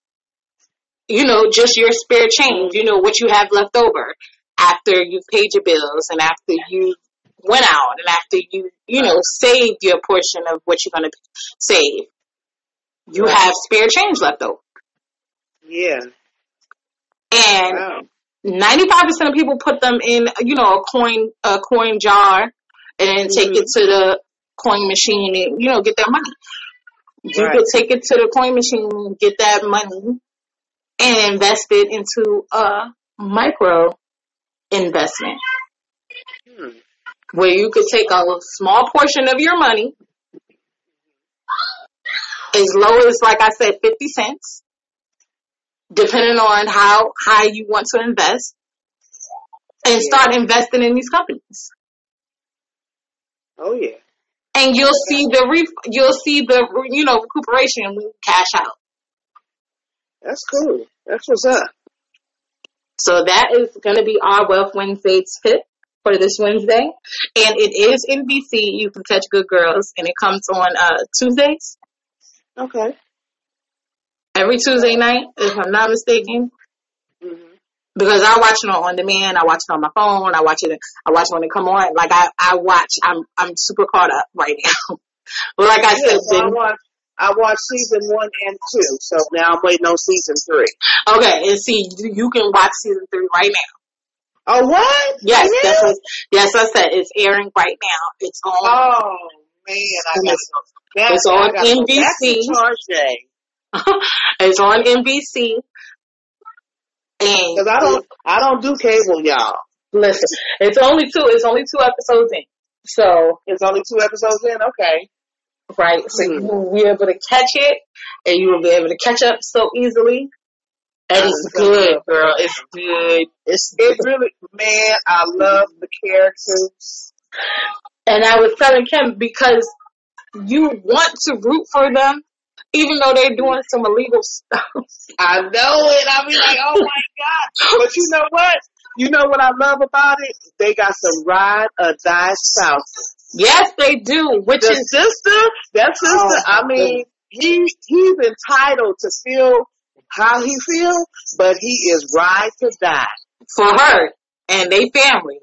you know, just your spare change, you know, what you have left over after you've paid your bills and after you went out and after you, you know, saved your portion of what you're going to save. You Right. have spare change left over. Yeah. And Wow. 95% of people put them in, you know, a coin, a coin jar and take it to the coin machine and, you know, get their money. You Right. could take it to the coin machine and get that money and invest it into a micro investment Hmm. where you could take a small portion of your money as low as, like I said, 50 cents, depending on how high you want to invest, and start investing in these companies. Oh yeah. and you'll see the re- you'll see the you know recuperation when you cash out. That's cool. That's what's up. So that is going to be our Wealth Wednesday tip for this Wednesday, and it is NBC. You can catch Good Girls, and it comes on uh, Tuesdays. Okay. Every Tuesday night, if I'm not mistaken. Mm-hmm. Because I watch it on demand, I watch it on my phone, I watch it, I watch it when it come on. Like I, I watch, I'm, I'm super caught up right now. like I Yeah, said, so I watched I watched season one and two, so now I'm waiting on season three. okay, and see, you can watch season three right now. Oh what? Yes, that's what, yes, I said it's airing right now. It's on. Oh man, I gotta go. That, It's on gotta go back to NBC. It's on NBC. And Cause I don't, I don't do cable, y'all. listen, it's only two. It's only two episodes in. So It's only two episodes in. Okay. right, so Hmm. you will be able to catch it, and you will be able to catch up so easily. And it's good, girl. It's good. It's It really, man, I love the characters. And I was telling Kim because you want to root for them, even though they're doing some illegal stuff. I know it. I be like, oh my god. But you know what? You know what I love about it? They got some ride or die spouses. yes, they do. Which The is sister, that sister, Oh, I mean, he he's entitled to feel how he feels, but he is ride to die. for her and they family.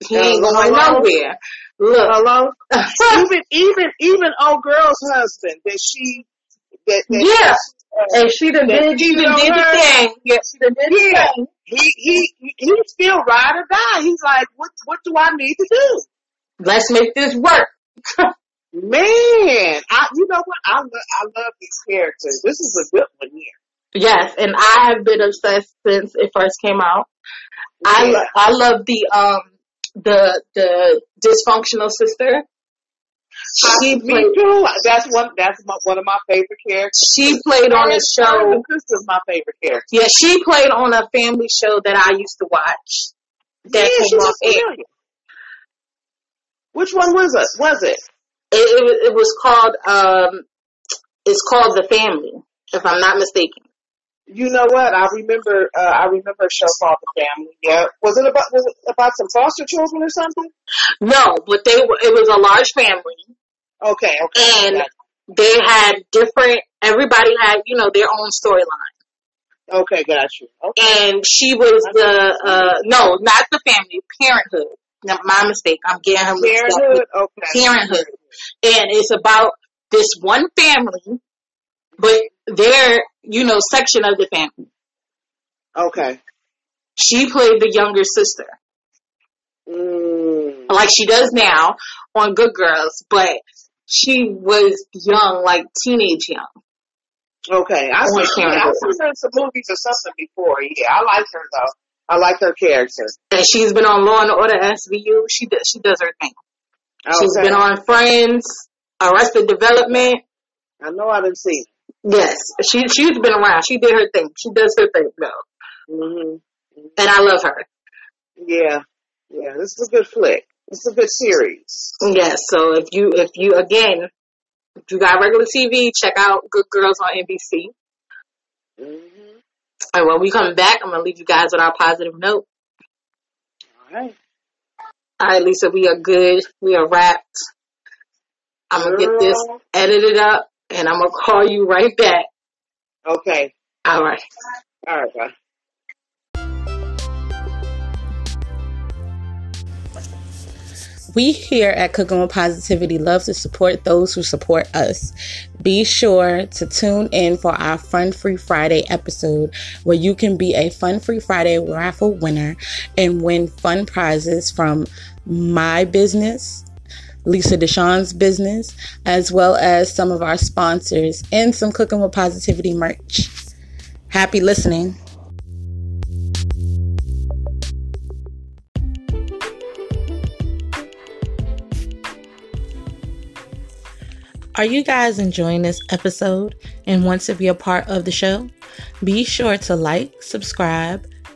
He ain't going nowhere. Look, Hello? even even even old girl's husband that she that, that Yeah. uh, and she done did, she done did the thing. Yeah, she done did the Yeah. thing. he he he still ride or die. He's like, what what do I need to do? Let's make this work. Man, I you know what? I love I love these characters. This is a good one here. Yes, and I have been obsessed since it first came out. I Yeah. lo- I love the um the the dysfunctional sister. She Me played too. That's one. That's my, one of my favorite characters. she played on a show. and sister's my favorite character. Yeah, she played on a family show that I used to watch. That yeah, came off air. Which one was it? Was it? It, it, was- it was called um it's called The Family, if I'm not mistaken. You know what? I remember. Uh, I remember a show called The Family. Yeah. Was it about? Was it about some foster children or something? No, but they were it was a large family Okay. Okay. and Gotcha. they had different everybody had, you know, their own storyline. Okay. Got you. Okay. And she was the uh no, not the family, parenthood. Now, my mistake. I'm getting her Parenthood. Okay. Parenthood. And it's about this one family, but their, you know, section of the family. Okay. She played the younger sister. Mm. like she does now on Good Girls, but she was young, like teenage young. Okay. I see. Yeah, seen her in some movies or something before. Yeah, I like her though. I like her character. And she's been on Law and Order SVU. She does, she does her thing. She's been on Friends, Arrested Development. I know I didn't see. Yes, she she's been around. She did her thing. She does her thing though, hmm and I love her. Yeah. Yeah. This is a good flick. It's a good series. Yes. So if you if you again if you got regular TV, check out Good Girls on NBC. hmm And when we come back, I'm gonna leave you guys with our positive note. All right. All right, Lisa, we are good. We are wrapped. I'm gonna get this edited up, and I'm gonna call you right back. Okay. All right. All right. Bye. We here at Cooking with Positivity love to support those who support us. Be sure to tune in for our Fun Free Friday episode where you can be a Fun Free Friday raffle winner and win fun prizes from my business, Lisa Deshawn's business, as well as some of our sponsors and some Cooking with Positivity merch. Happy listening. Are you guys enjoying this episode and want to be a part of the show? Be sure to like, subscribe,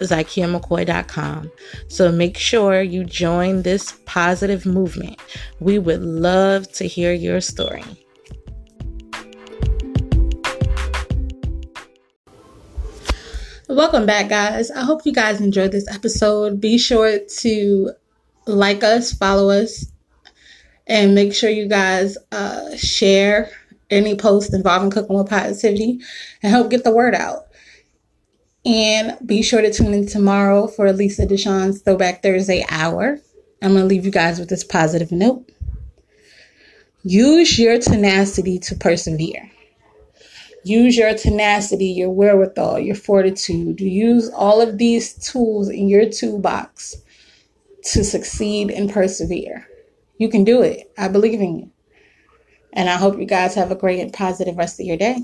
ZykiaMcCoy.com. So make sure you join this positive movement. We would love to hear your story. Welcome back, guys. I hope you guys enjoyed this episode. Be sure to like us, follow us, and make sure you guys uh, share any post involving cooking with positivity and help get the word out. And be sure to tune in tomorrow for Lisa Deshawn's Throwback Thursday hour. I'm going to leave you guys with this positive note. Use your tenacity to persevere. Use your tenacity, your wherewithal, your fortitude. Use all of these tools in your toolbox to succeed and persevere. You can do it. I believe in you. And I hope you guys have a great and positive rest of your day.